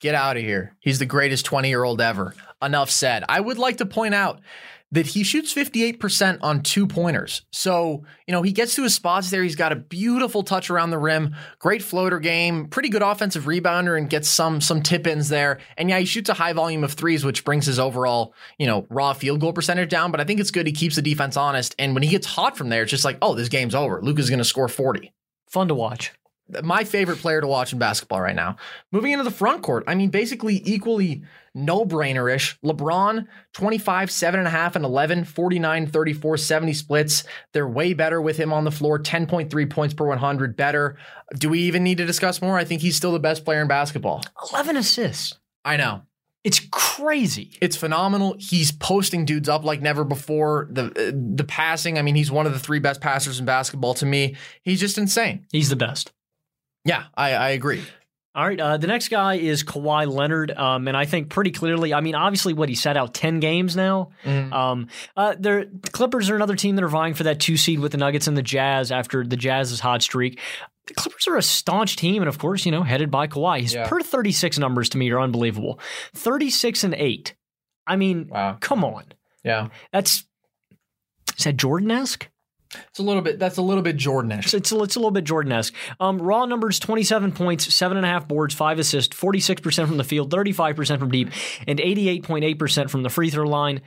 Get out of here. He's the greatest 20 year old ever. Enough said. I would like to point out that he shoots 58% on two pointers. So, you know, he gets to his spots there. He's got a beautiful touch around the rim, great floater game, pretty good offensive rebounder and gets some some tip-ins there. And yeah, he shoots a high volume of threes which brings his overall, you know, raw field goal percentage down, but I think it's good he keeps the defense honest and when he gets hot from there, it's just like, "Oh, this game's over. Luka's going to score 40." Fun to watch. My favorite player to watch in basketball right now. Moving into the front court, I mean, basically equally no brainer ish. LeBron, 25, 7.5, and 11, 49, 34, 70 splits. They're way better with him on the floor, 10.3 points per 100 better. Do we even need to discuss more? I think he's still the best player in basketball. Eleven assists. I know. It's crazy. It's phenomenal. He's posting dudes up like never before. The uh, the passing, I mean, he's one of the three best passers in basketball to me. He's just insane. He's the best. Yeah, I, I agree. All right, uh, the next guy is Kawhi Leonard, um, and I think pretty clearly. I mean, obviously, what he set out ten games now. Um, uh, the Clippers are another team that are vying for that two seed with the Nuggets and the Jazz after the Jazz's hot streak. The Clippers are a staunch team, and of course, you know, headed by Kawhi. His Yeah. per thirty six numbers to me are unbelievable. Thirty six and eight. I mean, Wow. come on, Yeah. that's is that Jordan esque? It's a little bit. That's a little bit Jordanish. It's, it's, a, it's a little bit Jordan esque. Um, raw numbers 27 points, 7.5 boards, 5 assists, 46% from the field, 35% from deep, and 88.8% from the free throw line.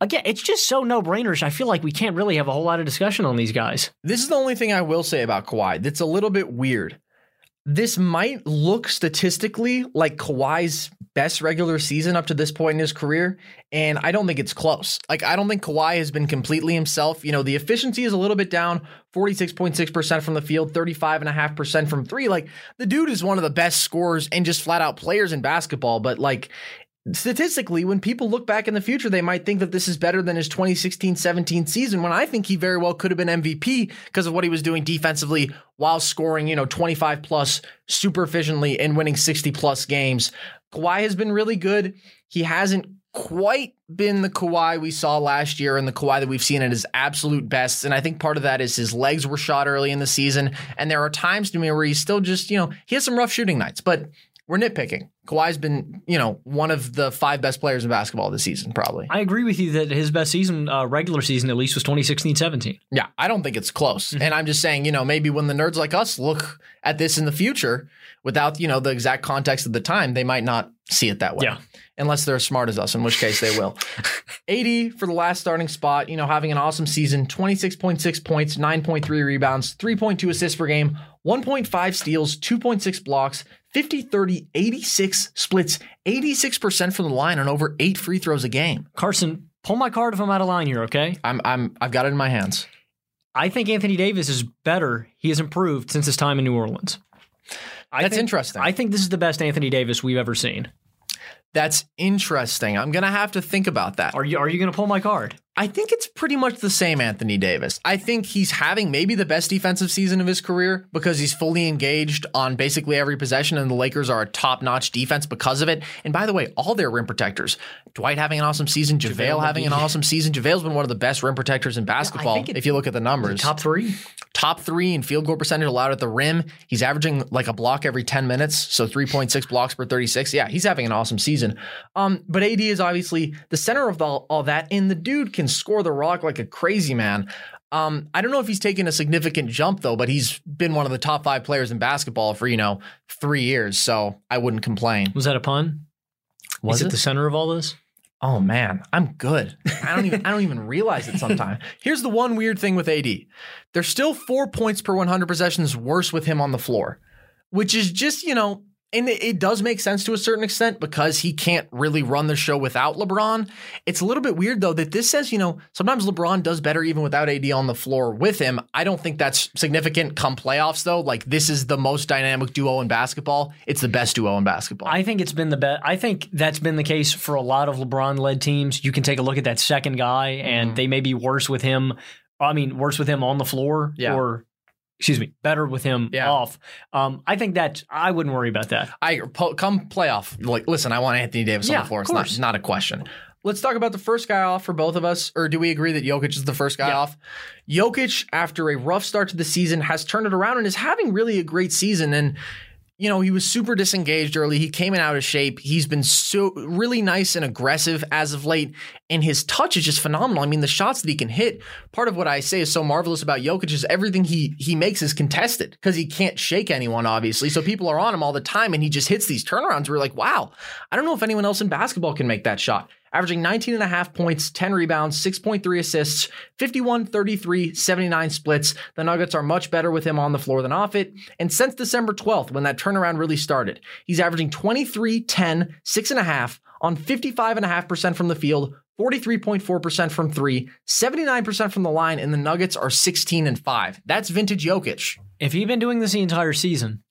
Again, it's just so no brainers. I feel like we can't really have a whole lot of discussion on these guys. This is the only thing I will say about Kawhi that's a little bit weird. This might look statistically like Kawhi's best regular season up to this point in his career, and I don't think it's close. Like, I don't think Kawhi has been completely himself. You know, the efficiency is a little bit down 46.6% from the field, 35.5% from three. Like, the dude is one of the best scorers and just flat out players in basketball, but like, statistically, when people look back in the future, they might think that this is better than his 2016 17 season, when I think he very well could have been MVP because of what he was doing defensively while scoring, you know, 25 plus super efficiently and winning 60 plus games. Kawhi has been really good. He hasn't quite been the Kawhi we saw last year and the Kawhi that we've seen at his absolute best. And I think part of that is his legs were shot early in the season. And there are times to me where he's still just, you know, he has some rough shooting nights, but we're nitpicking. Kawhi's been, you know, one of the five best players in basketball this season, probably. I agree with you that his best season, uh, regular season at least, was 2016 17. Yeah, I don't think it's close. And I'm just saying, you know, maybe when the nerds like us look at this in the future without, you know, the exact context of the time, they might not see it that way. Yeah. Unless they're as smart as us, in which case they will. AD for the last starting spot, you know, having an awesome season, 26.6 points, 9.3 rebounds, 3.2 assists per game, 1.5 steals, 2.6 blocks, 50 30, 86 splits, 86% from the line on over 8 free throws a game. Carson, pull my card if I'm out of line here, okay? I'm I'm I've got it in my hands. I think Anthony Davis is better. He has improved since his time in New Orleans. I That's think- interesting. I think this is the best Anthony Davis we've ever seen. That's interesting. I'm gonna have to think about that. Are you are you going to pull my card? I think it's pretty much the same Anthony Davis. I think he's having maybe the best defensive season of his career because he's fully engaged on basically every possession, and the Lakers are a top notch defense because of it. And by the way, all their rim protectors Dwight having an awesome season, JaVale having an awesome season. JaVale's been one of the best rim protectors in basketball it- if you look at the numbers. Top three. top three in field goal percentage allowed at the rim. He's averaging like a block every 10 minutes, so 3.6 blocks per 36. Yeah, he's having an awesome season. Um, but AD is obviously the center of all, all that, and the dude can score the rock like a crazy man. Um, I don't know if he's taken a significant jump though, but he's been one of the top five players in basketball for you know three years, so I wouldn't complain. Was that a pun? Was it, it? the center of all this? Oh man, I'm good. I don't even I don't even realize it sometimes. Here's the one weird thing with AD. There's still 4 points per 100 possessions worse with him on the floor, which is just, you know, and it, does make sense to a certain extent because he can't really run the show without LeBron. It's a little bit weird though that this says, you know, sometimes LeBron does better even without AD on the floor with him. I don't think that's significant come playoffs though. Like this is the most dynamic duo in basketball. It's the best duo in basketball. I think it's been the best. I think that's been the case for a lot of LeBron led teams. You can take a look at that second guy, and Mm-hmm. they may be worse with him. I mean, worse with him on the floor, Yeah. or excuse me, better with him Yeah. off. Um, I think that I wouldn't worry about that. I po- come playoff. Like, listen, I want Anthony Davis Yeah, on the floor. It's not, not a question. Let's talk about the first guy off for both of us, or do we agree that Jokic is the first guy Yeah. off? Jokic, after a rough start to the season, has turned it around and is having really a great season. And you know, he was super disengaged early. He came in out of shape. He's been so really nice and aggressive as of late, and his touch is just phenomenal. I mean, the shots that he can hit. Part of what I say is so marvelous about Jokic is everything he he makes is contested because he can't shake anyone, obviously. So people are on him all the time, and he just hits these turnarounds. We're like, wow, I don't know if anyone else in basketball can make that shot. Averaging 19 and a half points, 10 rebounds, 6.3 assists, 51, 33, 79 splits. The Nuggets are much better with him on the floor than off it. And since December 12th, when that turnaround really started, he's averaging 23, 10, 6.5 on 55.5% from the field, 43.4% from three, 79% from the line, and the Nuggets are 16 and 5. That's vintage Jokic. If he'd been doing this the entire season,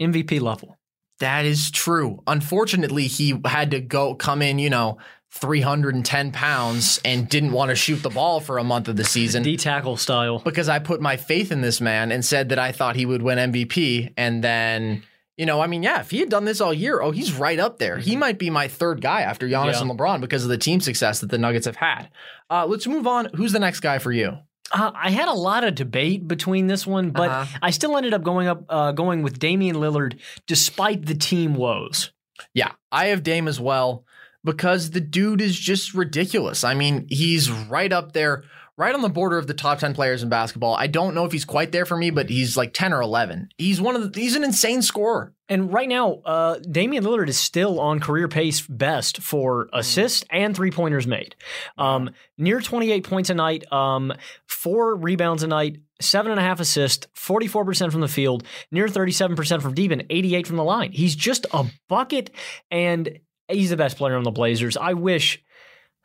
MVP level. That is true. Unfortunately, he had to go come in, you know, 310 pounds and didn't want to shoot the ball for a month of the season D tackle style. because I put my faith in this man and said that I thought he would win MVP. And then, you know, I mean, yeah, if he had done this all year, oh, he's right up there. He might be my third guy after Giannis Yeah. and LeBron because of the team success that the Nuggets have had. Uh, let's move on. Who's the next guy for you? Uh, I had a lot of debate between this one, but Uh-huh. I still ended up going up uh, going with Damian Lillard despite the team woes. Yeah, I have Dame as well because the dude is just ridiculous. I mean, he's right up there, right on the border of the top 10 players in basketball. I don't know if he's quite there for me, but he's like 10 or 11. He's one of the, he's an insane scorer. And right now, uh, Damian Lillard is still on career pace best for assists and three pointers made. Um, near 28 points a night, um, four rebounds a night, seven and a half assists, 44% from the field, near 37% from deep, and 88 from the line. He's just a bucket, and he's the best player on the Blazers. I wish.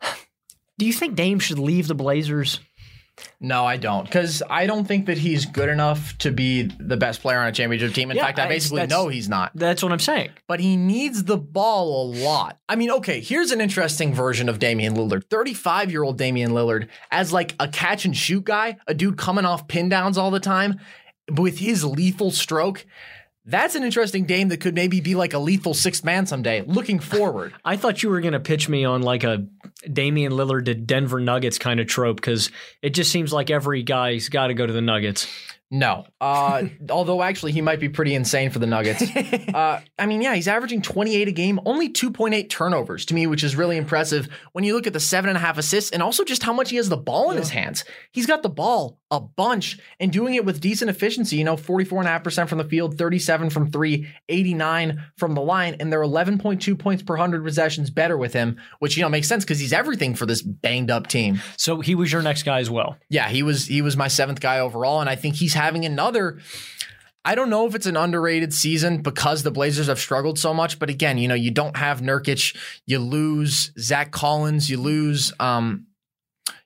Do you think Dame should leave the Blazers? No, I don't, because I don't think that he's good enough to be the best player on a championship team. In Yeah, fact, I I- basically know he's not. That's what I'm saying. But he needs the ball a lot. I mean, okay, here's an interesting version of Damian Lillard. 35 year old Damian Lillard as like a catch and shoot guy, a dude coming off pin downs all the time with his lethal stroke. That's an interesting Dame that could maybe be like a lethal sixth man someday. Looking forward. I thought you were going to pitch me on like a Damian Lillard to Denver Nuggets kind of trope because it just seems like every guy's got to go to the Nuggets. No. Uh, although actually he might be pretty insane for the Nuggets. Uh, I mean, yeah, he's averaging 28 a game, only 2.8 turnovers to me, which is really impressive when you look at the seven and a half assists and also just how much he has the ball in his hands. He's got the ball a bunch and doing it with decent efficiency, you know, 44.5% from the field, 37 from three, 89 from the line, and they're 11.2 points per 100 possessions better with him, which, you know, makes sense because he's everything for this banged up team. So he was your next guy as well. Yeah, he was he was my seventh guy overall, and I think he's having another. I don't know if it's an underrated season because the Blazers have struggled so much, but again, you know, you don't have Nurkic, you lose Zach Collins, you lose um,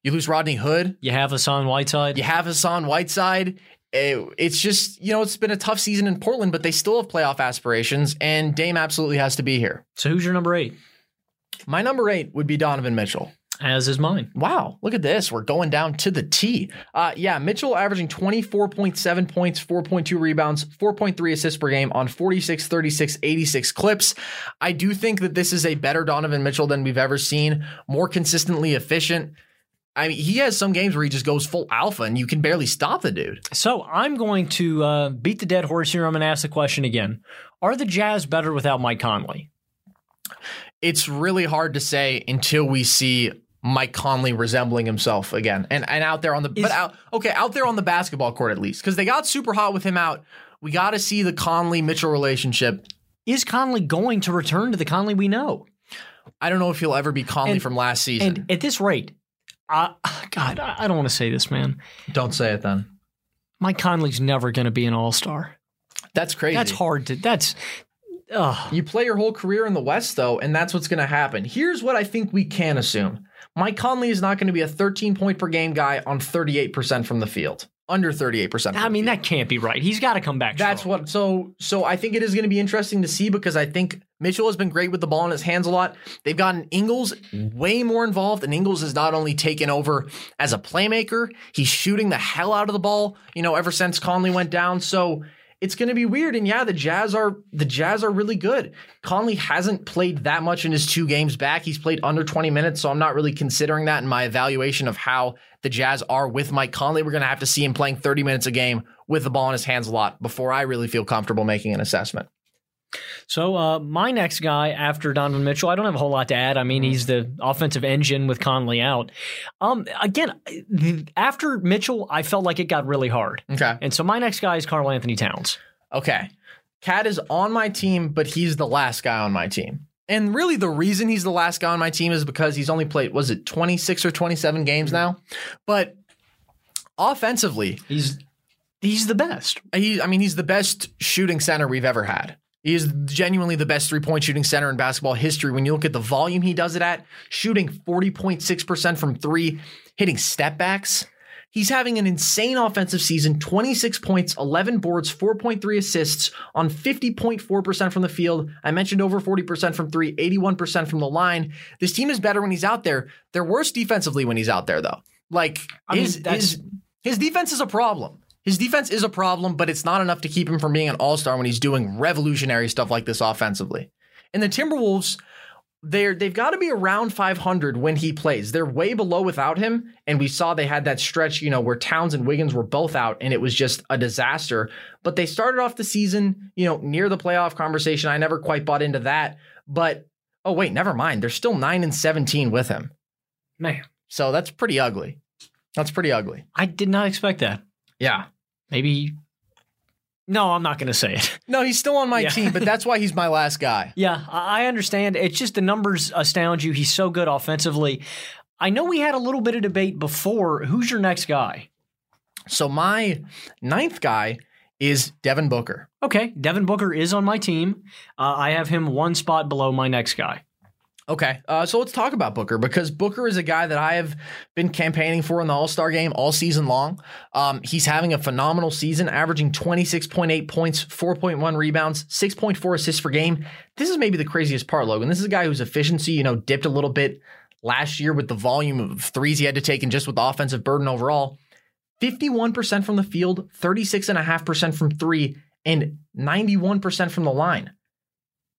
you lose Rodney Hood, You have Hassan Whiteside. you have Hassan Whiteside. It- it's just you know it's been a tough season in Portland, but they still have playoff aspirations, and Dame absolutely has to be here. So who's your number eight? My number eight would be Donovan Mitchell. As is mine. Wow, look at this. We're going down to the T. Uh, yeah, Mitchell averaging 24.7 points, 4.2 rebounds, 4.3 assists per game on 46, 36, 86 clips. I do think that this is a better Donovan Mitchell than we've ever seen, more consistently efficient. I mean, he has some games where he just goes full alpha and you can barely stop the dude. So I'm going to uh, beat the dead horse here. I'm going to ask the question again. Are the Jazz better without Mike Conley? It's really hard to say until we see Mike Conley resembling himself again, and and out there on the but out, okay out there on the basketball court at least because they got super hot with him out. We got to see the Conley Mitchell relationship. Is Conley going to return to the Conley we know? I don't know if he'll ever be Conley And- from last season. And at this rate, uh, God, I I don't want to say this, man. don't say it then. Mike Conley's never going to be an All Star. That's crazy. That's hard to. That's Ugh. You play your whole career in the West, though, and that's what's going to happen. Here's what I think we can assume Mike Conley is not going to be a 13 point per game guy on 38% from the field, under 38%. I mean, that can't be right. He's got to come back. That's strong. what. So, so I think it is going to be interesting to see because I think Mitchell has been great with the ball in his hands a lot. They've gotten Ingles way more involved, and Ingles has not only taken over as a playmaker, he's shooting the hell out of the ball. You know, ever since Conley went down, so it's going to be weird. And yeah, the Jazz are the Jazz are really good. Conley hasn't played that much in his two games back. He's played under 20 minutes, so I'm not really considering that in my evaluation of how the Jazz are with Mike Conley. We're going to have to see him playing 30 minutes a game with the ball in his hands a lot before I really feel comfortable making an assessment. So uh, my next guy after Donovan Mitchell, I don't have a whole lot to add. I mean, he's the offensive engine with Conley out. Um, again, after Mitchell, I felt like it got really hard, Okay. and so my next guy is Karl Anthony Towns. Okay. Cat is on my team, but he's the last guy on my team. And really, the reason he's the last guy on my team is because he's only played, was it 26 or 27 games now? But offensively, He's he's the best. he, I mean, he's the best shooting center we've ever had. He is genuinely the best three point shooting center in basketball history. When you look at the volume he does it at, shooting 40.6% from three, hitting step backs. He's having an insane offensive season 26 points, 11 boards, 4.3 assists on 50.4% from the field. I mentioned over 40% from three, 81% from the line. This team is better when he's out there. They're worse defensively when he's out there, though. Like, I his, that's- his, his defense is a problem. His defense is a problem, but it's not enough to keep him from being an all star when he's doing revolutionary stuff like this offensively. And the Timberwolves, they're they've got to be around 500 when he plays. They're way below without him, and we saw they had that stretch, you know, where Towns and Wiggins were both out, and it was just a disaster. But they started off the season, you know, near the playoff conversation. I never quite bought into that, but oh wait, never mind. They're still nine and 17 with him, Man, so that's pretty ugly. That's pretty ugly. I did not expect that. Yeah. Maybe. No, I'm not going to say it. No, he's still on my Yeah. team, but that's why he's my last guy. Yeah, I I understand. It's just the numbers astound you. He's so good offensively. I know we had a little bit of debate before. Who's your next guy? So my ninth guy is Devin Booker. Okay, Devin Booker is on my team. Uh, I have him one spot below my next guy. Okay, uh, so let's talk about Booker because Booker is a guy that I have been campaigning for in the All Star game all season long. Um, he's having a phenomenal season, averaging 26.8 points, 4.1 rebounds, 6.4 assists per game. This is maybe the craziest part, Logan. This is a guy whose efficiency, you know, dipped a little bit last year with the volume of threes he had to take and just with the offensive burden overall. 51% from the field, 36.5% from three, and 91% from the line.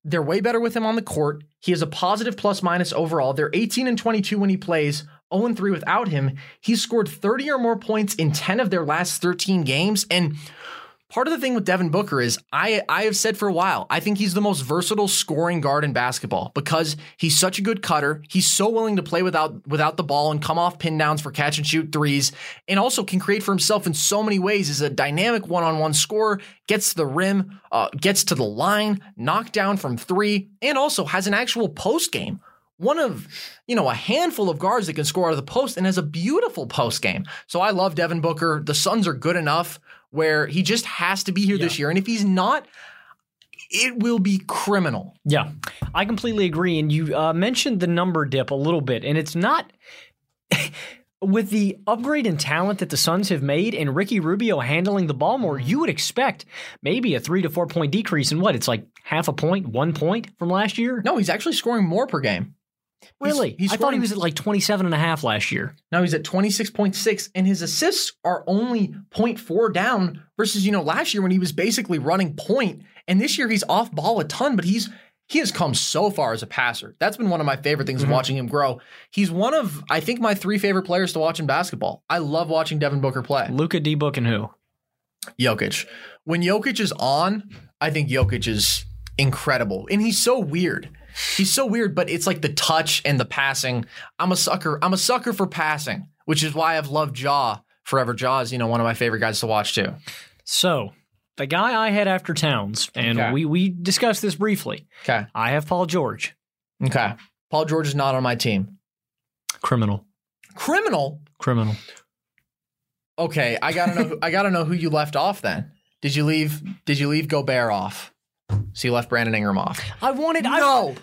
They're way better with him on the court. He has a positive plus minus overall. They're 18 and 22 when he plays, 0 and 3 without him. He's scored 30 or more points in 10 of their last 13 games. And part of the thing with Devin Booker is I, I have said for a while, I think he's the most versatile scoring guard in basketball because he's such a good cutter. He's so willing to play without without the ball and come off pin downs for catch and shoot threes, and also can create for himself in so many ways. Is a dynamic one on one scorer, gets to the rim, uh, gets to the line, knocked down from three, and also has an actual post game one of you know a handful of guards that can score out of the post and has a beautiful post game. So I love Devin Booker. The Suns are good enough where he just has to be here this year, and if he's not, it will be criminal. Yeah, I completely agree. And you uh, mentioned the number dip a little bit, and it's not. With the upgrade in talent that the Suns have made and Ricky Rubio handling the ball more, you would expect maybe a three to four point decrease in what? It's like half a point, one point from last year? No, he's actually scoring more per game. Really? he's I thought he was at like 27 and a half last year. Now he's at 26.6, and his assists are only 0.4 down versus, you know, last year when he was basically running point. And this year he's off ball a ton, but he's he has come so far as a passer. That's been one of my favorite things of watching him grow. He's one of, I think, my three favorite players to watch in basketball. I love watching Devin Booker play. Luka D Book and who? Jokic. When Jokic is on, I think Jokic is incredible. And he's so weird. He's so weird, but it's like the touch and the passing. I'm a sucker. I'm a sucker for passing, which is why I've loved Jaw forever. Jaw is, you know, one of my favorite guys to watch too. So, the guy I had after Towns, and Okay. we, we discussed this briefly. Okay. I have Paul George. Okay. Paul George is not on my team. Criminal. Criminal. Criminal. Okay, I gotta know. I gotta know who you left off. Then did you leave? Did you leave Gobert off? So you left Brandon Ingram off. I wanted I- No.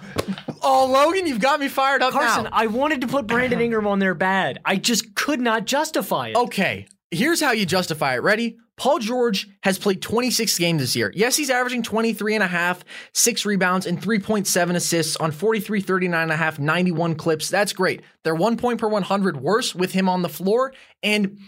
Oh, Logan, you've got me fired up Carson, now. I wanted to put Brandon Ingram on there bad. I just could not justify it. Okay, here's how you justify it. Ready? Paul George has played 26 games this year. Yes, he's averaging 23 and a half, six rebounds, and 3.7 assists on 43, 39 and a half, 91 clips. That's great. They're one point per 100 worse with him on the floor. And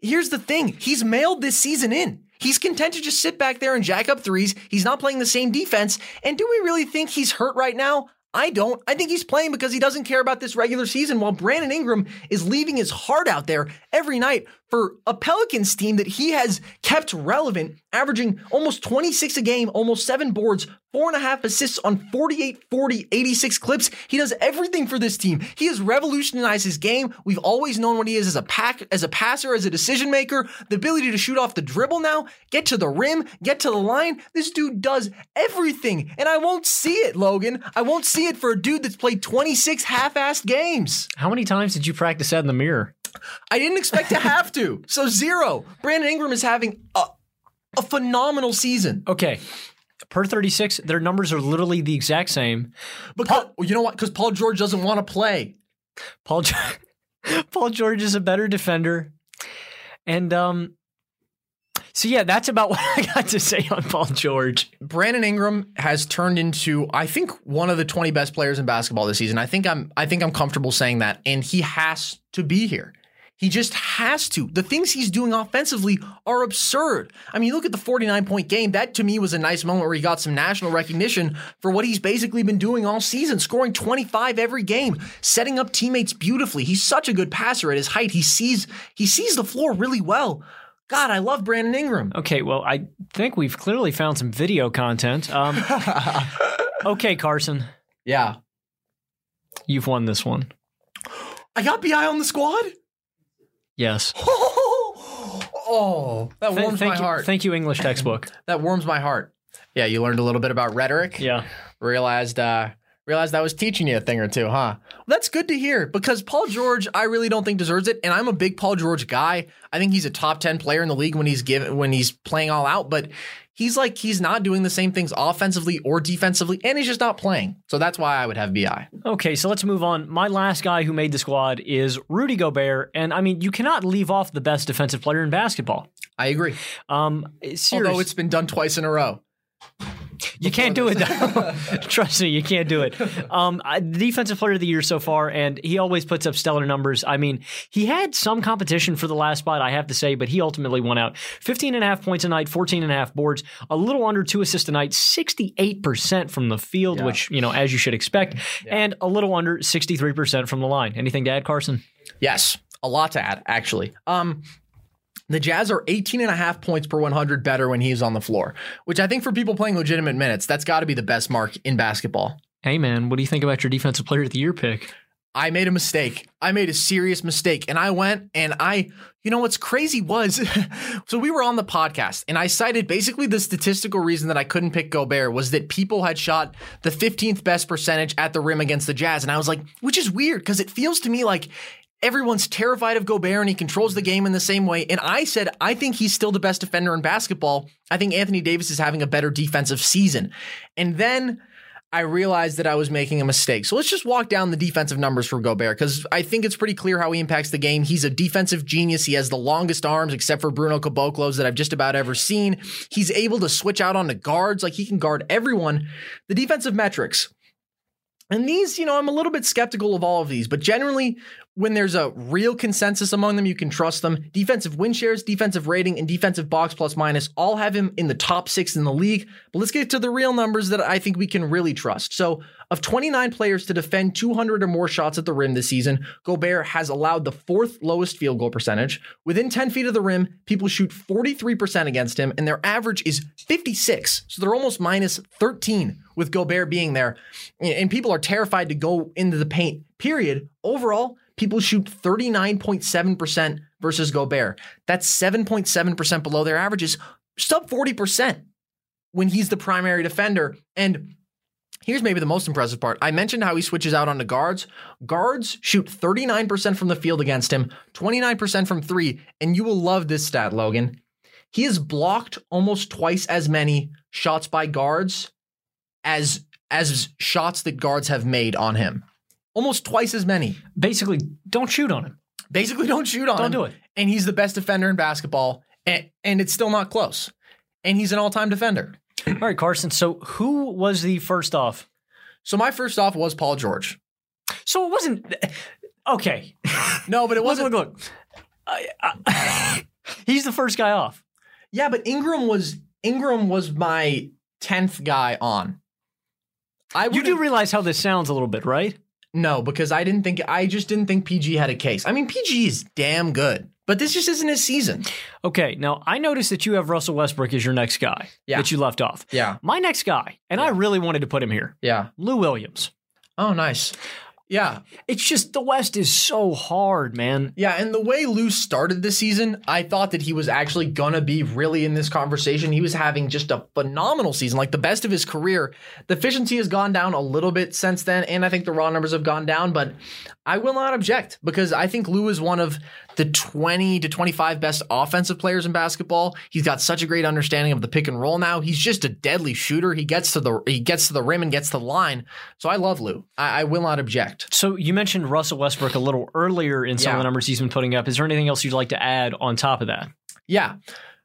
here's the thing he's mailed this season in. He's content to just sit back there and jack up threes. He's not playing the same defense. And do we really think he's hurt right now? I don't. I think he's playing because he doesn't care about this regular season while Brandon Ingram is leaving his heart out there every night for a Pelicans team that he has kept relevant, averaging almost 26 a game, almost seven boards, four and a half assists on 48, 40, 86 clips. He does everything for this team. He has revolutionized his game. We've always known what he is as a pack, as a passer, as a decision maker, the ability to shoot off the dribble now, get to the rim, get to the line. This dude does everything. And I won't see it, Logan. I won't see it for a dude that's played 26 half-assed games. How many times did you practice that in the mirror? I didn't expect to have to. So zero. Brandon Ingram is having a, a phenomenal season. Okay. Per 36, their numbers are literally the exact same. Because you know what? Because Paul George doesn't want to play. Paul Paul George is a better defender. And um so yeah, that's about what I got to say on Paul George. Brandon Ingram has turned into, I think, one of the 20 best players in basketball this season. I think I'm I think I'm comfortable saying that. And he has to be here. He just has to. The things he's doing offensively are absurd. I mean, look at the 49 point game. That to me was a nice moment where he got some national recognition for what he's basically been doing all season, scoring 25 every game, setting up teammates beautifully. He's such a good passer at his height. He sees he sees the floor really well. God, I love Brandon Ingram. Okay, well, I think we've clearly found some video content. Um, okay, Carson, Yeah. you've won this one. I got BI on the squad. Yes. Oh, that Th- warms thank my you, heart. Thank you, English textbook. that warms my heart. Yeah, you learned a little bit about rhetoric. Yeah. Realized uh realized I was teaching you a thing or two, huh? Well, that's good to hear because Paul George, I really don't think deserves it, and I'm a big Paul George guy. I think he's a top 10 player in the league when he's given when he's playing all out, but he's like he's not doing the same things offensively or defensively, and he's just not playing. So that's why I would have BI. Okay, so let's move on. My last guy who made the squad is Rudy Gobert, and I mean, you cannot leave off the best defensive player in basketball. I agree. Um, Although it's been done twice in a row. You can't do it. though. Trust me, you can't do it. Um, I- defensive player of the year so far, and he always puts up stellar numbers. I mean, he had some competition for the last spot, I have to say, but he ultimately won out. 15 and a half points a night, 14 and a half boards, a little under two assists a night, 68% from the field, which, you know, as you should expect, and a little under 63% from the line. Anything to add, Carson? Yes, a lot to add, actually. Um, the Jazz are 18 and a half points per 100 better when he's on the floor, which I think for people playing legitimate minutes, that's got to be the best mark in basketball. Hey, man, what do you think about your defensive player of the year pick? I made a mistake. I made a serious mistake. And I went and I, you know, what's crazy was, so we were on the podcast and I cited basically the statistical reason that I couldn't pick Gobert was that people had shot the 15th best percentage at the rim against the Jazz. And I was like, which is weird because it feels to me like everyone's terrified of Gobert and he controls the game in the same way. And I said, I think he's still the best defender in basketball. I think Anthony Davis is having a better defensive season. And then I realized that I was making a mistake. So let's just walk down the defensive numbers for Gobert because I think it's pretty clear how he impacts the game. He's a defensive genius. He has the longest arms, except for Bruno Caboclo's that I've just about ever seen. He's able to switch out onto guards, like he can guard everyone. The defensive metrics. And these, you know, I'm a little bit skeptical of all of these, but generally, when there's a real consensus among them, you can trust them. Defensive win shares, defensive rating, and defensive box plus minus all have him in the top six in the league. But let's get to the real numbers that I think we can really trust. So, of 29 players to defend 200 or more shots at the rim this season, Gobert has allowed the fourth lowest field goal percentage. Within 10 feet of the rim, people shoot 43% against him, and their average is 56. So they're almost minus 13 with Gobert being there. And people are terrified to go into the paint, period. Overall, people shoot 39.7% versus Gobert. That's 7.7% below their averages, sub 40% when he's the primary defender. And here's maybe the most impressive part. I mentioned how he switches out onto guards. Guards shoot 39% from the field against him, 29% from three. And you will love this stat, Logan. He has blocked almost twice as many shots by guards as as shots that guards have made on him. Almost twice as many. Basically, don't shoot on him. Basically, don't shoot on him. Don't him. do it. And he's the best defender in basketball, and, and it's still not close. And he's an all-time defender. All right, Carson. So who was the first off? So my first off was Paul George. So it wasn't okay. No, but it wasn't. look, look. I- I- he's the first guy off. Yeah, but Ingram was Ingram was my tenth guy on. I You do realize how this sounds a little bit, right? No because I didn't think I just didn't think PG had a case. I mean, PG is damn good, but this just isn't his season. Okay, now I noticed that you have Russell Westbrook as your next guy Yeah. that you left off. Yeah, My next guy, and I really wanted to put him here, yeah. Lou Williams. Oh, nice. Yeah, It's just the West is so hard, man. Yeah, and the way Lou started the season, I thought that he was actually gonna be really in this conversation. He was having just a phenomenal season, like the best of his career. The efficiency has gone down a little bit since then, and I think the raw numbers have gone down, but I will not object because I think Lou is one of the 20 to 25 best offensive players in basketball. He's got such a great understanding of the pick and roll now. He's just a deadly shooter. He gets to the he gets to the rim and gets to the line. So I love Lou. I, I will not object. So you mentioned Russell Westbrook a little earlier in some of the numbers he's been putting up. Is there anything else you'd like to add on top of that? Yeah.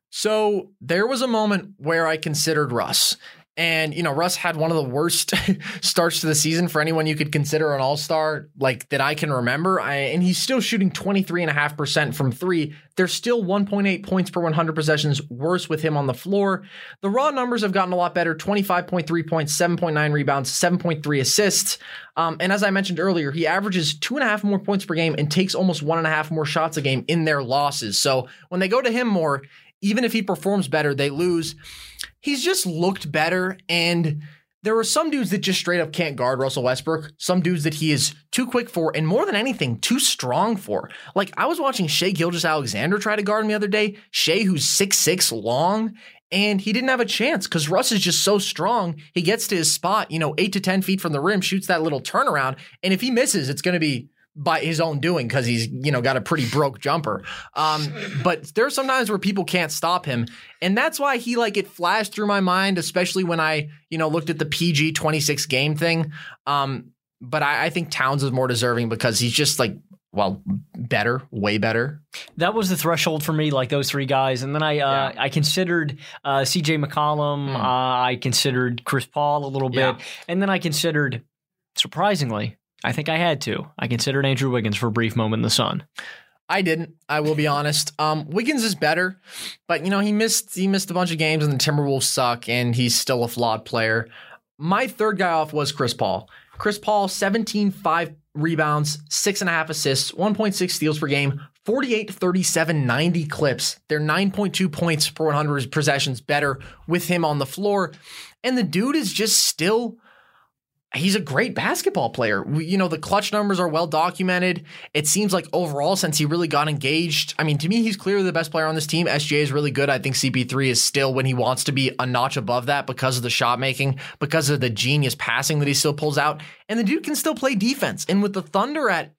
So there was a moment where I considered Russ. And, you know, Russ had one of the worst starts to the season for anyone you could consider an all star, like that I can remember. I, and he's still shooting 23.5% from three. There's still 1.8 points per 100 possessions worse with him on the floor. The raw numbers have gotten a lot better 25.3 points, 7.9 rebounds, 7.3 assists. Um, and as I mentioned earlier, he averages two and a half more points per game and takes almost one and a half more shots a game in their losses. So when they go to him more, even if he performs better, they lose. He's just looked better. And there are some dudes that just straight up can't guard Russell Westbrook. Some dudes that he is too quick for, and more than anything, too strong for. Like I was watching Shai Gilgeous Alexander try to guard him the other day. Shea, who's six six long, and he didn't have a chance because Russ is just so strong. He gets to his spot, you know, eight to 10 feet from the rim, shoots that little turnaround. And if he misses, it's going to be by his own doing because he's, you know, got a pretty broke jumper. Um, but there's sometimes where people can't stop him. And that's why he, like, it flashed through my mind, especially when I, you know, looked at the PG 26 game thing. Um, but I, I think Towns is more deserving because he's just like, well, better, way better. That was the threshold for me, like those three guys. And then I uh, I considered uh, CJ McCollum. Uh, I considered Chris Paul a little bit. Yeah. And then I considered, surprisingly, I think I had to. I considered Andrew Wiggins for a brief moment in the sun. I didn't. I will be honest. Um, Wiggins is better, but you know he missed he missed a bunch of games, and the Timberwolves suck, and he's still a flawed player. My third guy off was Chris Paul. Chris Paul, 17, 5 rebounds, six and a half assists, 1.6 steals per game, 48, 37, 90 clips. They're 9.2 points per 100 possessions better with him on the floor. And the dude is just still he's a great basketball player. We, you know, the clutch numbers are well documented. It seems like overall, since he really got engaged, I mean, to me, he's clearly the best player on this team. SGA is really good. I think CP3 is still, when he wants to be, a notch above that because of the shot making, because of the genius passing that he still pulls out. And the dude can still play defense. And with the Thunder at,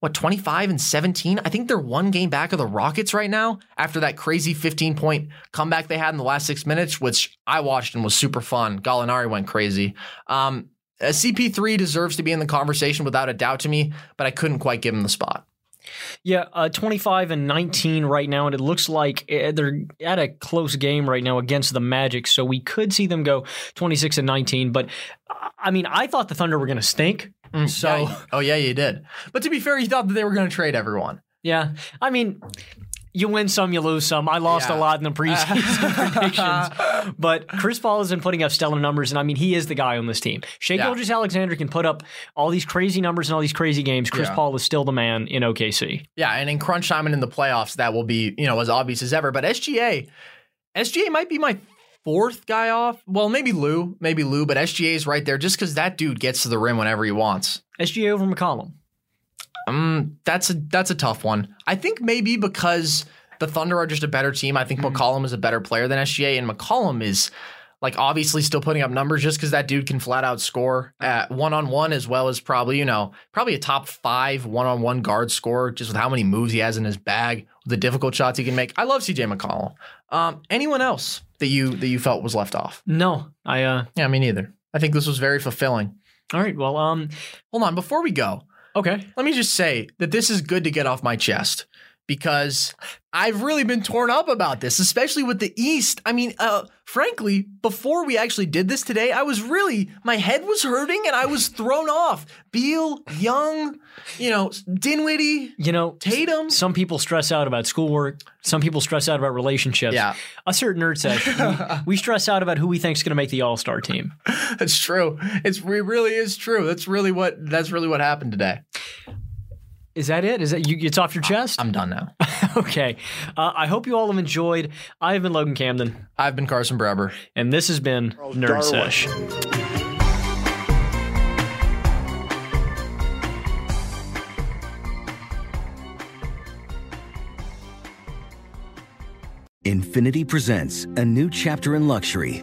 what, 25 and 17? I think they're one game back of the Rockets right now after that crazy 15 point comeback they had in the last six minutes, which I watched and was super fun. Gallinari went crazy. Um, uh, CP3 deserves to be in the conversation without a doubt to me, but I couldn't quite give him the spot. Yeah, uh, 25 and 19 right now, and it looks like uh, they're at a close game right now against the Magic, so we could see them go 26 and 19. But I mean, I thought the Thunder were going to stink. So, Yeah, oh yeah, you did. But to be fair, you thought that they were going to trade everyone. yeah, I mean, you win some, you lose some. I lost Yeah. a lot in the preseason predictions, but Chris Paul has been putting up stellar numbers, and I mean, he is the guy on this team. Shai Yeah. Gilgeous Alexander can put up all these crazy numbers and all these crazy games. Chris Yeah. Paul is still the man in OKC. Yeah, and in crunch time and in the playoffs, that will be you know as obvious as ever. But SGA, SGA might be my fourth guy off. Well, maybe Lou, maybe Lou, but SGA is right there just because that dude gets to the rim whenever he wants. SGA over McCollum. Um, that's a that's a tough one. I think maybe because the Thunder are just a better team. I think McCollum is a better player than SGA, and McCollum is like obviously still putting up numbers just because that dude can flat out score at one on one as well as probably you know probably a top five one on one guard scorer just with how many moves he has in his bag, the difficult shots he can make. I love CJ McCollum. Um, anyone else that you that you felt was left off? No, I uh, Yeah, me neither. I think this was very fulfilling. All right. Well, um, Hold on, before we go, okay. let me just say that this is good to get off my chest because I've really been torn up about this, especially with the East. I mean, uh, frankly, before we actually did this today, I was really, my head was hurting and I was thrown off. Beal, Young, you know, Dinwiddie, You know, Tatum. some people stress out about schoolwork. Some people stress out about relationships. Yeah. Us here at Nerd Sesh, we, we stress out about who we think is going to make the All Star team. That's true. It's, it really is true. That's really what, that's really what happened today. Is that it? Is that you? It's off your chest. I'm done now. okay. Uh, I hope you all have enjoyed. I've been Logan Camden, I've been Carson Breber. and this has been Nerd Darwin. Sesh. Infinity presents a new chapter in luxury,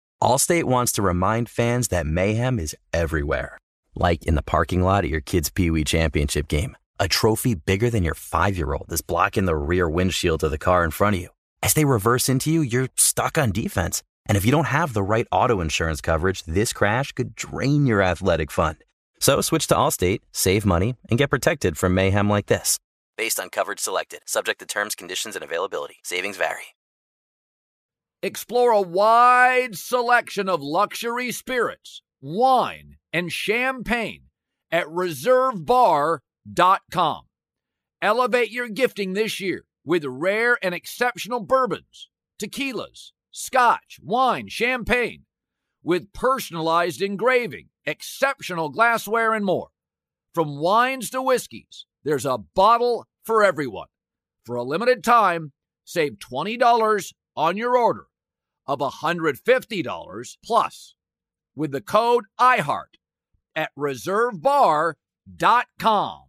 Allstate wants to remind fans that mayhem is everywhere. Like in the parking lot at your kid's Pee Wee Championship game. A trophy bigger than your five year old is blocking the rear windshield of the car in front of you. As they reverse into you, you're stuck on defense. And if you don't have the right auto insurance coverage, this crash could drain your athletic fund. So switch to Allstate, save money, and get protected from mayhem like this. Based on coverage selected, subject to terms, conditions, and availability. Savings vary. Explore a wide selection of luxury spirits, wine, and champagne at reservebar.com. Elevate your gifting this year with rare and exceptional bourbons, tequilas, scotch, wine, champagne, with personalized engraving, exceptional glassware, and more. From wines to whiskeys, there's a bottle for everyone. For a limited time, save $20 on your order of $150 plus with the code IHEART at reservebar.com.